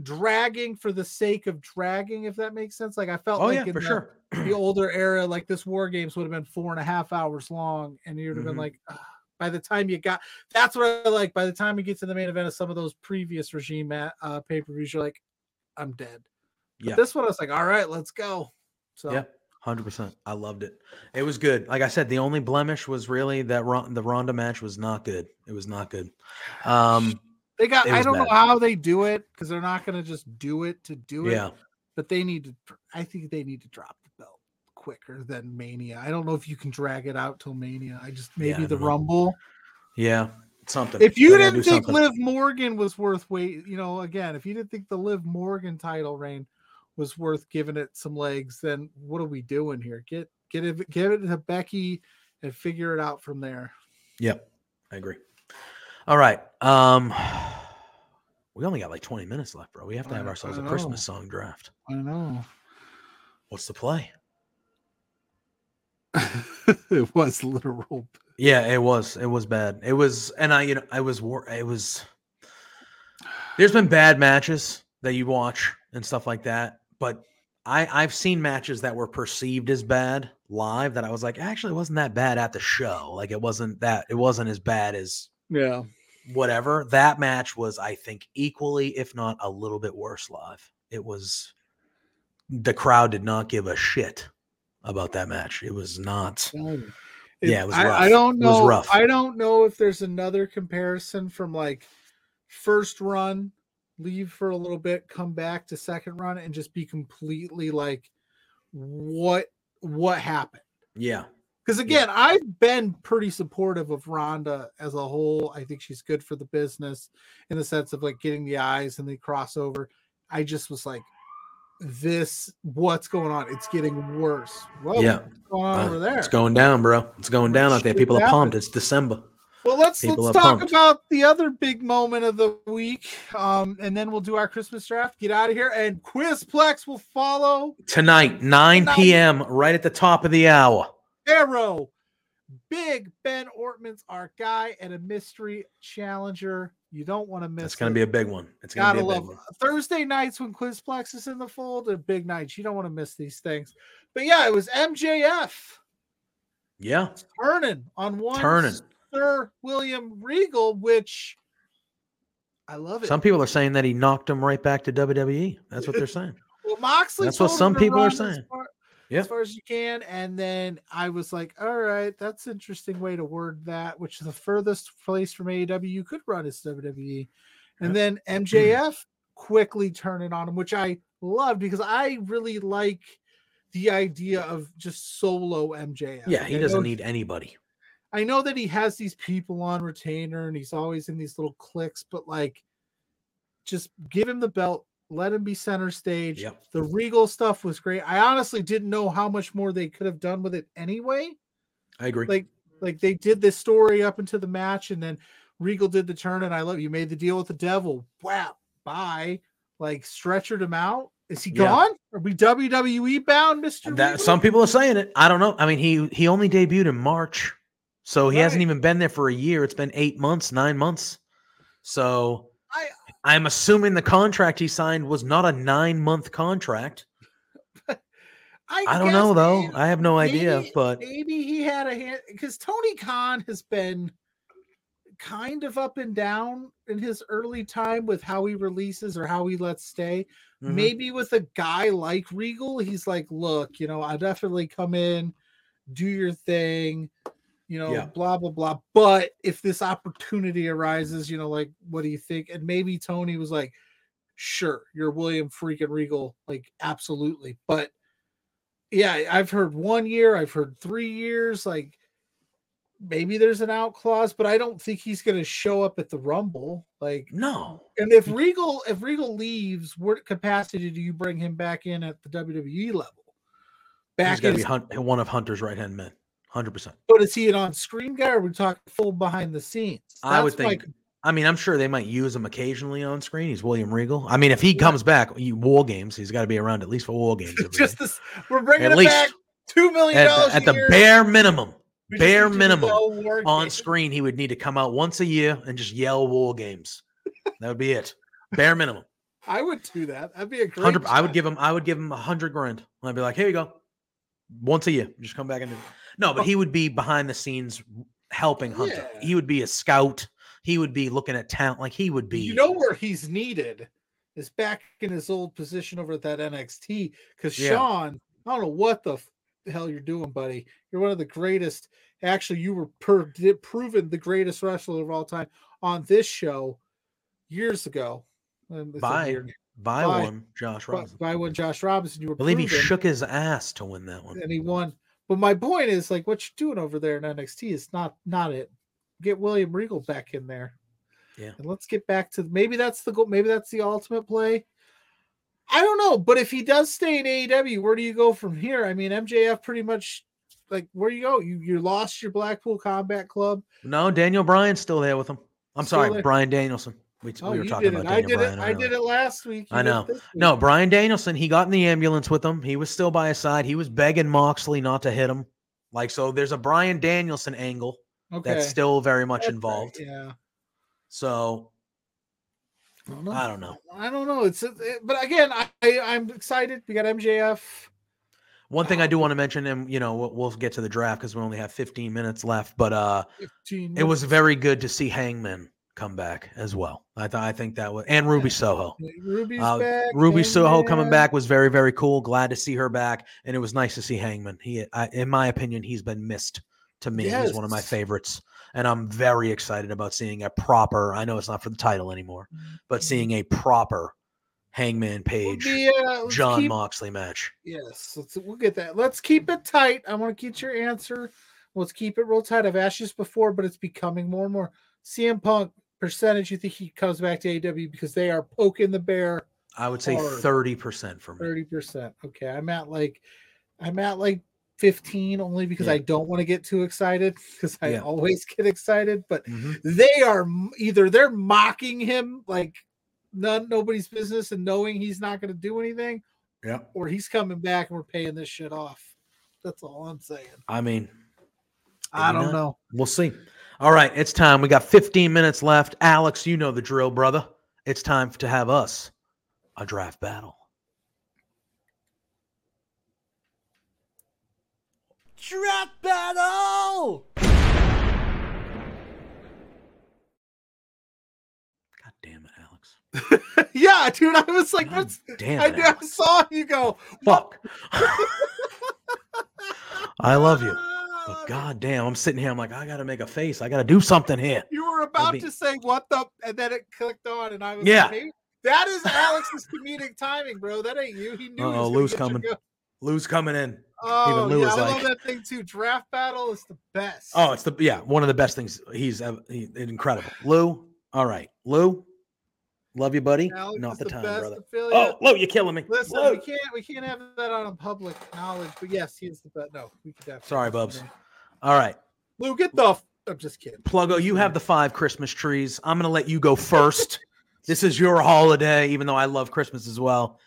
dragging for the sake of dragging, if that makes sense. Like I felt Oh like yeah, in for the, sure. <clears throat> the older era, like this War Games would have been four and a half hours long, and you'd have Mhm. been like, "Ugh." by the time you got, that's what I like. By the time you get to the main event of some of those previous regime at, uh, pay per views, you're like, I'm dead. But Yeah. this one, I was like, all right, let's go. So Yeah. Hundred percent. I loved it. It was good. Like I said, the only blemish was really that Ron- the Ronda match was not good. It was not good. Um, they got. I don't know how they do it because they're not going to just do it to do it. yeah. but they need to i think they need to drop the belt quicker than mania i don't know if you can drag it out till mania i just maybe Yeah, the know. rumble Yeah. Something. if you didn't think something. liv morgan was worth wait you know again if you didn't think the liv morgan title reign was worth giving it some legs then what are we doing here get get it give it to becky and figure it out from there Yep, I agree. All right. Um <sighs> we only got like 20 minutes left, bro. We have to have I- ourselves I a know. Christmas song draft. i know What's the play? <laughs> it was literal Yeah, it was. It was bad. It was and I you know, I was wor- it was There's been bad matches that you watch and stuff like that, but I I've seen matches that were perceived as bad live that I was like, actually it wasn't that bad at the show. Like it wasn't that it wasn't as bad as yeah whatever. That match was, I think, equally, if not a little bit worse live. It was the crowd did not give a shit about that match. It was not. Yeah, it was I, I don't It was know. rough. I don't know if there's another comparison from like first run, leave for a little bit, come back to second run, and just be completely like, what what happened? Yeah. Because again, I've been pretty supportive of Ronda as a whole. I think she's good for the business in the sense of like getting the eyes and the crossover. I just was like, this, what's going on? It's getting worse. Whoa, Yeah. what's going on Uh, over there? It's going down, bro. It's going down out there. People are pumped. It's December. Well, let's People let's talk pumped. about the other big moment of the week, um, and then we'll do our Christmas draft. Get out of here, and Quizplex will follow Tonight, 9 Tonight. p.m., right at the top of the hour. Arrow Big Ben Ortman's our guy and a mystery challenger. You don't want to miss. It's going to be a big one. It's going to Gotta be a big love one. Thursday nights when Quizplex is in the fold are big nights. You don't want to miss these things. But yeah, it was MJF Yeah, turning on one turning. Sir William Regal, which I love it. Some people are saying that he knocked him right back to WWE. That's what they're <laughs> saying. well, Moxley. That's what some people are run as saying. far- Yeah. As far as you can. And then I was like, all right, that's an interesting way to word that, which is the furthest place from AEW you could run is WWE. And Yeah. then MJF quickly turning on him, which I love because I really like the idea of just solo MJF. Yeah, he doesn't need anybody. I know that he has these people on retainer and he's always in these little cliques, but like just give him the belt, let him be center stage. Yep. The Regal stuff was great. I honestly didn't know how much more they could have done with it anyway. I agree. Like like they did this story up into the match and then Regal did the turn and I love you made the deal with the devil. Wow. Bye. Like stretchered him out. Is he Yeah. gone? Are we WWE bound, Mr. that Regal? some people are saying it. I don't know. I mean, he he only debuted in March, so he hasn't even been there for a year. It's been eight months, nine months. So I- I'm assuming the contract he signed was not a nine month contract. I don't know though. maybe- I have no idea, maybe- but maybe he had a hand because Tony Khan has been kind of up and down in his early time with how he releases or how he lets stay. mhm. Maybe with a guy like Regal, he's like, look, you know, I definitely come in, do your thing, you know, Yeah. blah blah blah. But if this opportunity arises, you know, like, what do you think? And maybe Tony was like, sure, you're William freaking Regal, like, absolutely. But yeah, I've heard one year, I've heard three years, like maybe there's an out clause, but I don't think he's gonna show up at the rumble. Like no. and if Regal if Regal leaves, what capacity do you bring him back in at the WWE level? Back He's to be hunt, one of Hunter's right hand men, hundred percent. but is he an on-screen guy or we talk full behind the scenes? I would That's my- think. I mean, I'm sure they might use him occasionally on screen. He's William Regal. I mean, if he comes back, you, War Games, he's got to be around at least for War <laughs> Games. just this we're bringing At it least. back two million at, dollars the- at the year. bare minimum. We bare minimum on Games. screen, he would need to come out once a year and just yell War Games. That would be it. Bare minimum. <laughs> I would do that. That'd be a great. Hundred. I would give him. I would give him a hundred grand. I'd be like, here you go. Once a year, just come back and do. No, but he would be behind the scenes helping Hunter. Yeah. He would be a scout. He would be looking at talent. Like he would be. You know where he's needed is back in his old position over at that NXT. Because Yeah. Shawn, I don't know what the f- hell you're doing, buddy. You're one of the greatest. Actually, you were per- proven the greatest wrestler of all time on this show years ago. A By by by- one, Josh Robinson. by when Josh Robinson, you were I believe he shook his ass to win that one. and he won. But my point is, like, what you're doing over there in NXT is not not it. Get William Regal back in there. Yeah. And let's get back to maybe that's the goal. Maybe that's the ultimate play. I don't know, but if he does stay in AEW, where do you go from here? I mean, MJF pretty much like where do you go? You you lost your Blackpool Combat Club. No, Daniel Bryan's still there with him. I'm Still sorry, there? Bryan Danielson. We, Oh, we were you talking did it. about I Daniel did Bryan. it. I did it last week. You I know. No, week. Bryan Danielson, he got in the ambulance with him. He was still by his side. He was begging Moxley not to hit him. Like, so there's a Bryan Danielson angle Okay. that's still very much That's right, involved. Yeah. So I don't know. I don't know. I don't know. It's it, but again, I, I I'm excited. We got MJF. One thing Um, I do want to mention, and you know, we'll, we'll get to the draft because we only have 15 minutes left, but uh, 15 it was very good to see Hangman come back as well. I thought I think that was and Ruby Soho. Ruby's Uh, back. Ruby Soho coming back was very very cool. Glad to see her back, and it was nice to see Hangman. He, I, in my opinion, he's been missed to me. He's one of my favorites, and I'm very excited about seeing a proper. I know it's not for the title anymore, but seeing a proper Hangman Mm-hmm. We'll Page be, uh, Jon keep- Moxley match. Yes, let's we'll get that. Let's keep it tight. I want to get your answer. Let's keep it real tight. I've asked this before, but it's becoming more and more. CM Punk percentage. You think he comes back to AW because they are poking the bear I would say thirty percent for me. thirty percent. Okay, I'm at like, I'm at like fifteen only because Yeah. I don't want to get too excited because I Yeah. always get excited. But Mhm. they are either they're mocking him like none nobody's business and knowing he's not going to do anything, Yeah. or he's coming back and we're paying this shit off. That's all I'm saying. I mean, I don't not. know. We'll see. All right, it's time. We got 15 minutes left. Alex, you know the drill, brother. It's time to have us a draft battle. Draft battle. God damn it, Alex. <laughs> yeah, dude. I was like, God what's damn I, it, I Alex. saw you go. Fuck. <laughs> I love you. But god damn, I'm sitting here. I'm like, I gotta make a face. I gotta do something here. You were about be- to say what the, and then it clicked on, and I was Yeah. like, hey, that is Alex's comedic timing, bro. That ain't you. He knew. Uh-oh, Lou's coming. Lou's coming in. Oh, Lou yeah, I love that thing too. Draft battle is the best. Oh, it's the yeah, one of the best things. He's he, incredible. Lou, all right, Lou, love you, buddy. Alex Not the, the time, brother. affiliate. Oh, Lou, you're killing me. Listen, Lou. we can't we can't have that on public knowledge, but yes, he is the best. No, we could definitely. Sorry, have Bubs. All right, Lou, get the. F- I'm just kidding. Pluggo, you have the five Christmas trees. I'm gonna let you go <laughs> first. this is your holiday, even though I love Christmas as well.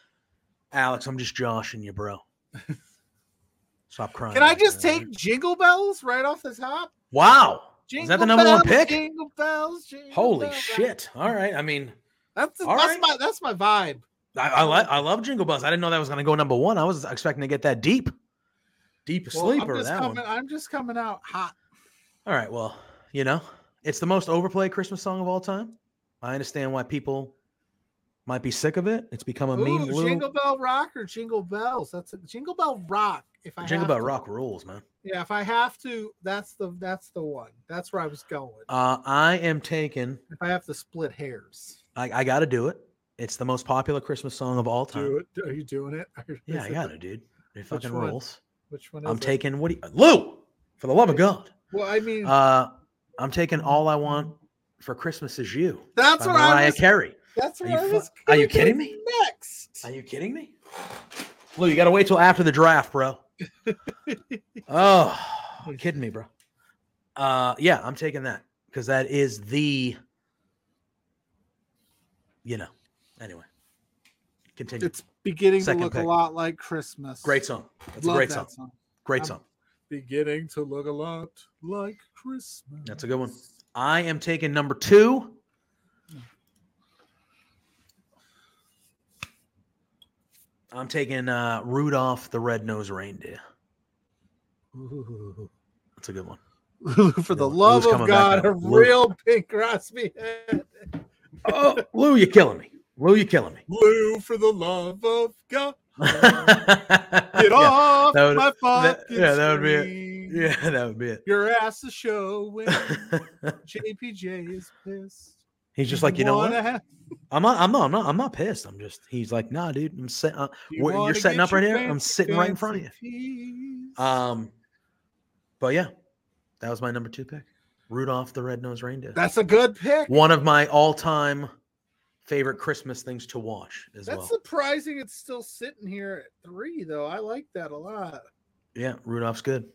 Alex, I'm just joshing you, bro. <laughs> Stop crying. Can I just that, all take? Jingle Bells right off the top? Wow. Jingle Is that the number one pick? Jingle bells. Jingle Holy bells. shit! All right. I mean, That's that's right. my that's my vibe. I, I like I love Jingle Bells. I didn't know that was gonna go number one. I was expecting to get that deep, deep Well, sleeper. I'm just that coming. one. I'm just coming out hot. All right. Well, you know, it's the most overplayed Christmas song of all time. I understand why people might be sick of it. It's become a meme. Ooh, Lou. Jingle Bell Rock or Jingle Bells? That's a, Jingle Bell Rock. If I Jingle Bell to- Rock rules, man. Yeah, if I have to, that's the that's the one. That's where I was going. Uh, I am taking. if I have to split hairs, I, I got to do it. It's the most popular Christmas song of all time. do it. Are you doing it? <laughs> Or Yeah, I got it, dude. It fucking one? rules. Which one? Is I'm it? taking. What do you, Lou? For the love of God. Well, I mean, Uh, I'm taking all I want for Christmas is you. that's what I Mariah was. Carey. That's Are what you I was. are you kidding me? Next. Are you kidding me? Lou, you got to wait till after the draft, bro. <laughs> oh, you kidding me, bro? Uh, yeah, I'm taking that because that is the, you know. Anyway, continue. It's beginning Second to look pick. a lot like Christmas. great song. That's Love a great that song. Great I'm- song. Beginning to look a lot like Christmas. That's a good one. I am taking number two. I'm taking uh, Rudolph the Red-Nosed Reindeer. Ooh. That's a good one. <laughs> For the love of God, a real Bing Crosby head. Oh, Lou, you're killing me. Lou, you're killing me. Lou, for the love of God. <laughs> yeah, Get off that would- my that- fucking yeah, that would be it. yeah, <laughs> that would be it. Your ass is showing. <laughs> JPJ is pissed. he's just like, you know what? Have- I'm not. I'm not. I'm not. I'm not pissed. I'm just. He's like, nah, dude. I'm set. Uh, you you're wanna setting up right here? I'm sitting right in front of you. piece. um, but yeah, that was my number two pick. Rudolph the Red-Nosed Reindeer. That's a good pick. One of my all-time favorite Christmas things to watch as That's well. surprising. It's still sitting here at three, though. I like that a lot. Yeah, Rudolph's good.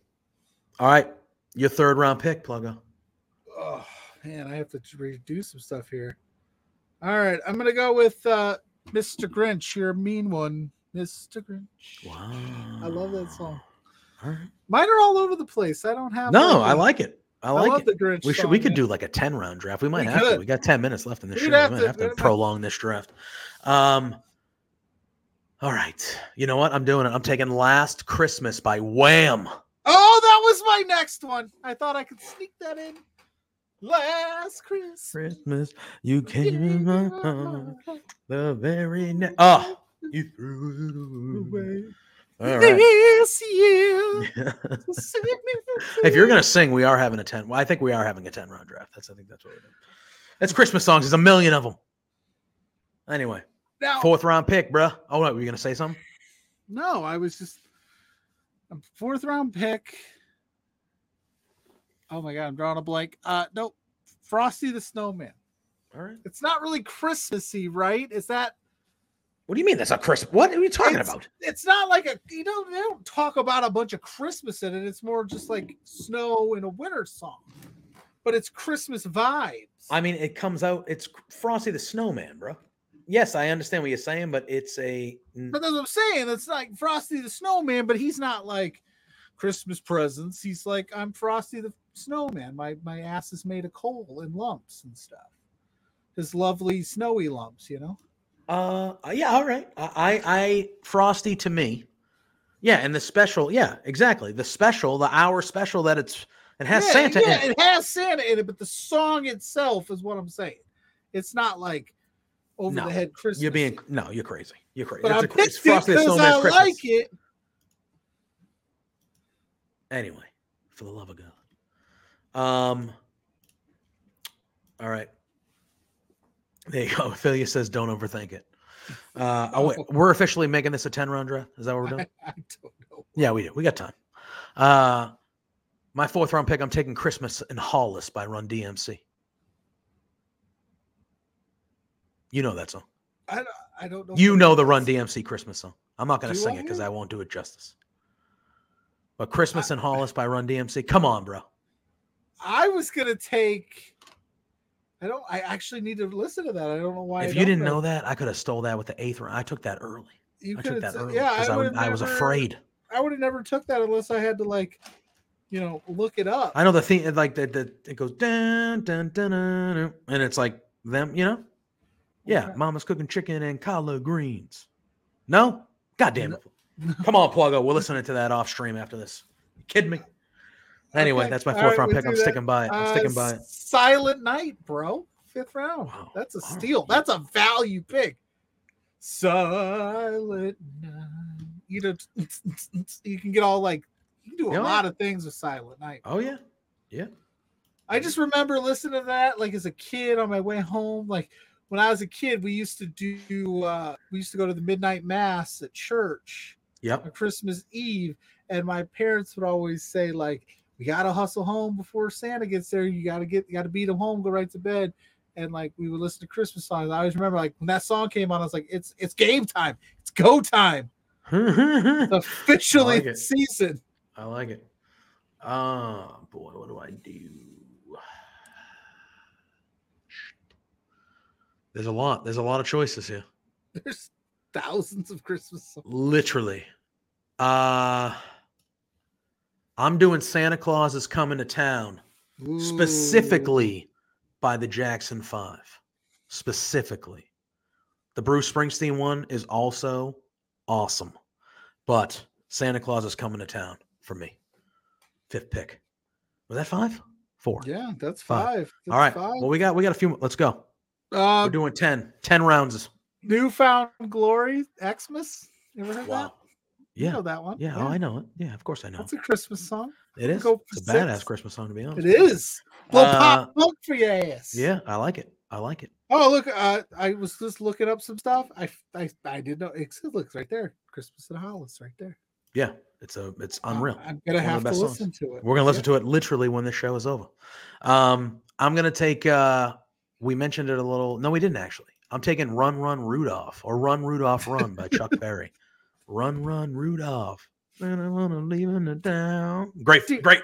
All right, your third round pick, Pluggo. Oh man, I have to redo some stuff here. All right, I'm gonna go with uh Mr. Grinch. You're a mean one, Mr. Grinch. Wow, I love that song. All right. Mine are all over the place. I don't have. No, I like it. I like the Grinch. We should. song, We could man. do like a ten round draft. We might We have to. We got ten minutes left in this We'd show. We might to- have to prolong this draft. Um. All right. You know what? I'm doing it. I'm taking "Last Christmas" by Wham. Oh, that was my next one. I thought I could sneak that in. Last Christmas. Christmas, you came in my heart the very next. Oh, you threw it away. All right. This year. <laughs> save me from if you're gonna sing, we are having a ten. Well, I think we are having a ten round draft. That's I think that's what we're doing. It's Christmas songs. There's a million of them. Anyway, now, fourth round pick, bruh. Oh, what, were you gonna say something? no, I was just a fourth round pick. Oh my god, I'm drawing a blank. Uh nope. Frosty the Snowman. All right. It's not really Christmassy, right? Is that What do you mean that's a Christmas? What are you talking It's- about? it's not like a you know they don't talk about a bunch of Christmas in it. It's more just like snow in a winter song. But it's Christmas vibes. I mean, it comes out. It's Frosty the Snowman, bro. Yes, I understand what you're saying, but it's a But that's what I'm saying. It's like Frosty the Snowman, but he's not like Christmas presents. He's like, I'm Frosty the Snowman. My my ass is made of coal and lumps and stuff. His lovely snowy lumps, you know. Uh, yeah, all right. I, I, I, Frosty to me, yeah, and the special, yeah, exactly. The special, the hour special that it's it has Yeah, Santa Yeah, in it. it has Santa in it, but the song itself is what I'm saying. It's not like over No, the head Christmas. You're being no, you're crazy. You're crazy. but It's I a- picked it Frosty the because I Christmas. like it. Anyway, for the love of God. Um. All right. There you go. <laughs> Ophelia says, "Don't overthink it." Uh, oh, wait, <laughs> we're officially making this a ten round draft. Is that what we're doing? I, <laughs> I don't know. Yeah, we do. We got time. Uh, my fourth round pick. I'm taking "Christmas in Hollis" by Run DMC. You know that song. I, don't- I don't know. You know the Run. DMC Christmas song. I'm not going to sing it because I? I won't do it justice. But "Christmas in Hollis" by Run DMC. Come on, bro. I was gonna take. I don't. I actually need to listen to that. I don't know why. If you didn't know that, I could have stole that with the eighth round. I took that early. you I took that early Yeah, I, I, would've I was afraid. I would have never took that unless I had to like, you know, look it up. I know the thing, like the, the it goes dun, dun, dun, dun, dun, and it's like them, you know. Yeah, Okay. Mama's cooking chicken and collard greens. No, God damn it! Come on, Pluggo. We're listening to that off stream after this. You kidding me? Anyway, Okay, that's my fourth right, round pick. I'm that. sticking by it. I'm Uh, sticking by it. Silent Night, bro. Fifth round. Wow. That's a steal. right. That's a value pick. Silent Night. You know, <laughs> you can get all like you can do a Yeah. lot of things with Silent Night. Oh yeah, yeah. I just remember listening to that like as a kid on my way home. Like when I was a kid, we used to do uh we used to go to the midnight mass at church Yep. on Christmas Eve, and my parents would always say, like, we gotta hustle home before Santa gets there. You gotta get you gotta beat him home, go right to bed. And like we would listen to Christmas songs. I always remember like when that song came on, I was like, it's it's game time, it's go time. <laughs> It's officially like it. season. I like it. Oh boy, what do I do? There's a lot. There's a lot of choices here. There's thousands of Christmas songs. Literally. Uh I'm doing Santa Claus is coming to town Ooh. specifically by the Jackson 5. Specifically. The Bruce Springsteen one is also awesome. But Santa Claus is coming to town for me. Fifth pick. Was that 5? 4. Yeah, that's Five. five. All right. Five. Well, we got we got a few. more. Let's go. uh, We're doing 10. 10 rounds. New Found Glory, Xmas. You ever heard that? Wow. You Yeah. know that one. Yeah. Oh, I know it. Yeah, of course I know. That's a Christmas song. It is. go It's a six. badass Christmas song to be honest. It is. Little Uh, pop punk for your ass. Yeah, I like it. I like it. Oh, look. Uh, I was just looking up some stuff. I I, I didn't know. It looks right there. Christmas in Hollis, right there. Yeah, it's a it's Uh, unreal. I'm gonna One have to best songs. listen to it. We're gonna listen to it literally when the show is over. Um, I'm gonna take. uh We mentioned it a little. No, we didn't actually. I'm taking "Run, Run, Rudolph" or "Run, Rudolph, Run" by Chuck <laughs> Berry. Run, run, Rudolph. And I wanna leave in the town. Great, great.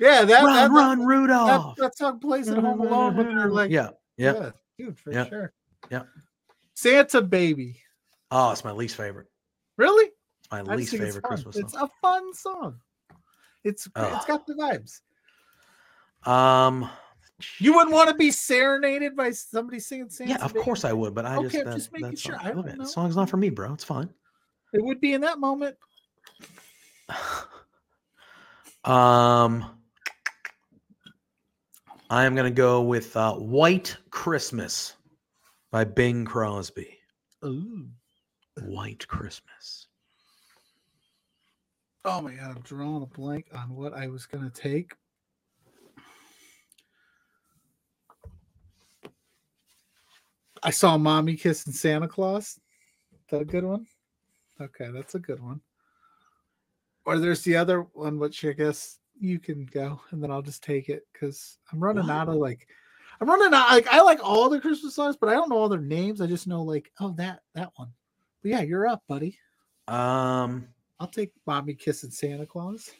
Yeah, that Run, that, run, that, Rudolph. that, that song plays at Home Alone when they're like, yeah, yeah. dude, for Yeah. sure. Yeah. Santa Baby. Oh, it's my least favorite. Really? It's my I least favorite it's. Christmas It's a fun song. It's it's Ugh. got the vibes. Um, You wouldn't want to be serenaded by somebody singing Santa. yeah, of Baby? course I would, but I Okay, just that, just making sure. song- I don't know. The song's not for me, bro. It's fine. It would be in that moment. <sighs> Um, I am gonna go with uh, "White Christmas" by Bing Crosby. Ooh. White Christmas. Oh my god, I'm drawing a blank on what I was gonna take. I saw mommy kissing Santa Claus. Is that a good one? Okay, that's a good one. Or there's the other one, which I guess you can go, and then I'll just take it because I'm running What? out of like, I'm running out. Like I like all the Christmas songs, but I don't know all their names. I just know like, oh that that one. But yeah, you're up, buddy. Um, I'll take mommy kissing Santa Claus.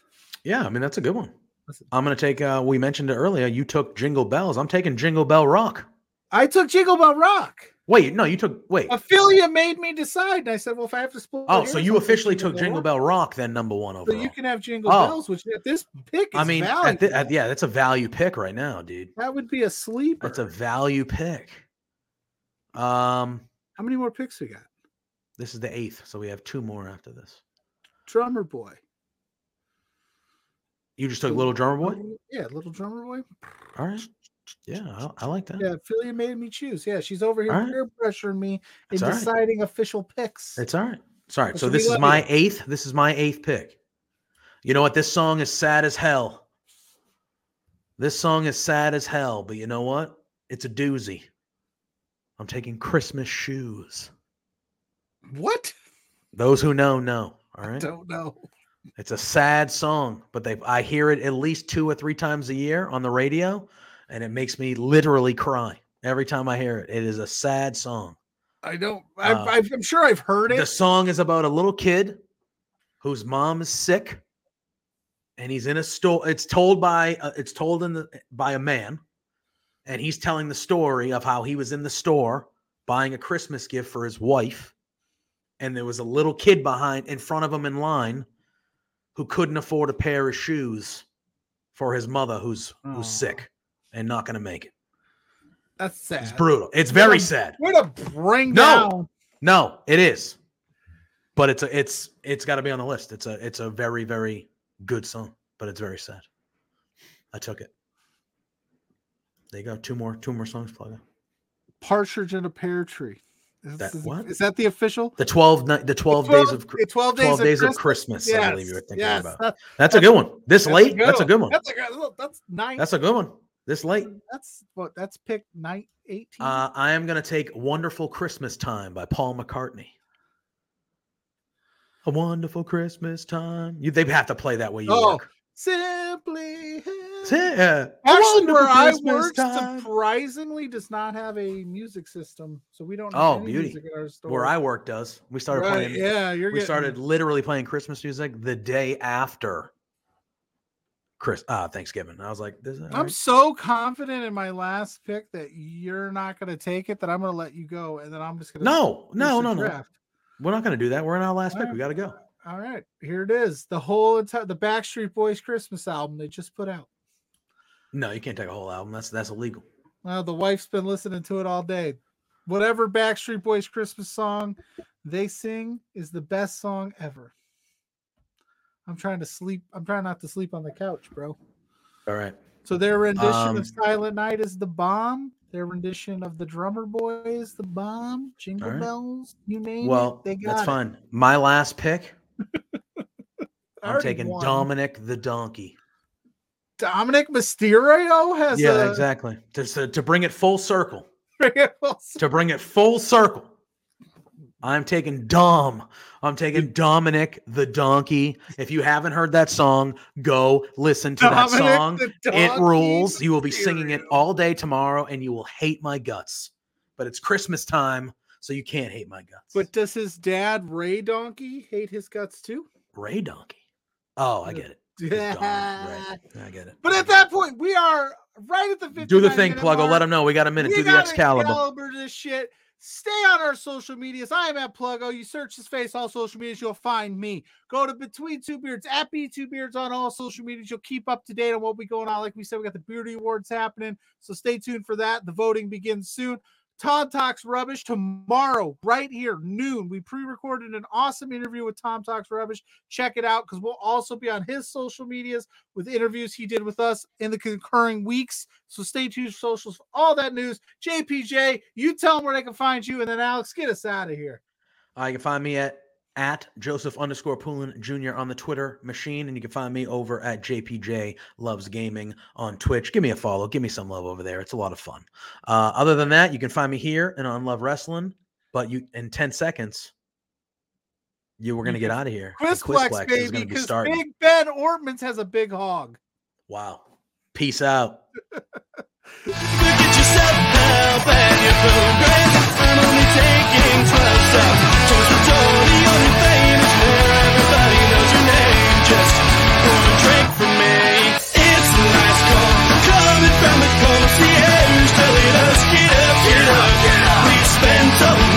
yeah, I mean that's a good one. Listen. I'm gonna take. Uh, we mentioned it earlier. You took Jingle Bells. I'm taking Jingle Bell Rock. I took Jingle Bell Rock. Wait, no, you took wait. Ophelia made me decide, and I said, "Well, if I have to split." Oh, so you officially took Jingle Bell Rock then number one So you can have Jingle Oh. Bells, which at this pick is I mean, at thi- at- yeah, that's a value pick right now, dude. that would be a sleeper. That's a value pick. Um, How many more picks we got? this is the eighth, so we have two more after this. Drummer Boy. You just took Little Drummer Boy. Yeah, little drummer boy. All right. Yeah, I, I like that. Yeah, Ophelia made me choose. Yeah, she's over here right. peer pressuring me in all right. deciding official picks. It's all right. It's all right. So this is my you? eighth. This is my eighth pick. You know what? This song is sad as hell. This song is sad as hell, but you know what? It's a doozy. I'm taking Christmas shoes. what? Those who know know. All right. Don't know. It's a sad song, but they I hear it at least two or three times a year on the radio, and it makes me literally cry every time I hear it. It is a sad song. I don't. I, Uh, I, I'm sure I've heard it. The song is about a little kid whose mom is sick, and he's in a store. It's told by uh, it's told in the by a man, and he's telling the story of how he was in the store buying a Christmas gift for his wife, and there was a little kid behind in front of him in line who couldn't afford a pair of shoes for his mother who's who's sick and not going to make it. That's sad. It's brutal. It's very sad. Way to bring No. down. No, it is. But it's a it's it's got to be on the list. It's a it's a very very good song, but it's very sad. I took it. There you go. Two more two more songs plug in. Partridge in a Pear Tree. Is, That is- what? is that the official? The 12 ni- the 12 days of the 12 days, 12 of, days of Christmas. Christmas, I believe you were thinking yes, about. that- That's a good one. This that's a late? good That's a good one. That's a good. That's nine. That's a good one. This late. That's what. That's pick night eighteen. Uh, I am going to take Wonderful Christmas Time by Paul McCartney. A wonderful Christmas time. You, they have to play that way you Oh, work. Simply. Yeah. Actually, where I work, time. surprisingly, does not have a music system, so we don't. Have Oh, beauty. music in our store. where I work does. We started Right, playing. Yeah, you're we getting, started literally playing Christmas music the day after Chris uh Thanksgiving. I was like, this is I'm right. so confident in my last pick that you're not going to take it. That I'm going to let you go, and then I'm just going to no, no, no, no. We're not gonna do that. We're in our last pick. We gotta go. All right, here it is. The whole entire the Backstreet Boys Christmas album they just put out. No, you can't take a whole album. That's that's illegal. Well, the wife's been listening to it all day. Whatever Backstreet Boys Christmas song they sing is the best song ever. I'm trying to sleep. I'm trying not to sleep on the couch, bro. All right. So their rendition Um, of Silent Night is the bomb. Their rendition of the Drummer Boy is the bomb. Jingle right. bells, you name Well, it, they got that's it. fine. My last pick. <laughs> I'm taking won. Dominic the Donkey. Dominik Mysterio has Yeah, a exactly. To, to <laughs> to bring it full circle. To bring it full circle. I'm taking Dom. I'm taking Dominic the Donkey. If you haven't heard that song, go listen to that song. It rules. You will be singing it all day tomorrow and you will hate my guts. But it's Christmas time, so you can't hate my guts. But does his dad Ray Donkey hate his guts too? Ray Donkey. Oh, I get it. Yeah. <laughs> I get it. But at that point, we are right at the 59 do the thing, Pluggo. Let them know. We got a minute. We do the Excalibur. Excalibur this shit. Stay on our social medias. I am at Pluggo. You search his face, all social medias, you'll find me. Go to Between Two Beards at B2 Beards on all social medias. You'll keep up to date on what we going on. Like we said, we got the Beardie Awards happening. So stay tuned for that. The voting begins soon. Tom Talks Rubbish tomorrow, right here, noon. We pre recorded an awesome interview with Tom Talks Rubbish. Check it out because we'll also be on his social medias with interviews he did with us in the concurring weeks. So stay tuned for socials for all that news. JPJ, you tell them where they can find you, and then Alex, get us out of here. Uh, you can find me at at Joseph underscore Poulin Jr. on the Twitter machine, and you can find me over at JPJ Loves Gaming on Twitch. Give me a follow, give me some love over there. It's a lot of fun. Uh, other than that, you can find me here and on Love Wrestling. But you in ten seconds, you were gonna get out of here. The Quizplex, is baby, gonna be because. Big Ben Ortman's has a big hog. Wow. Peace out. <laughs> so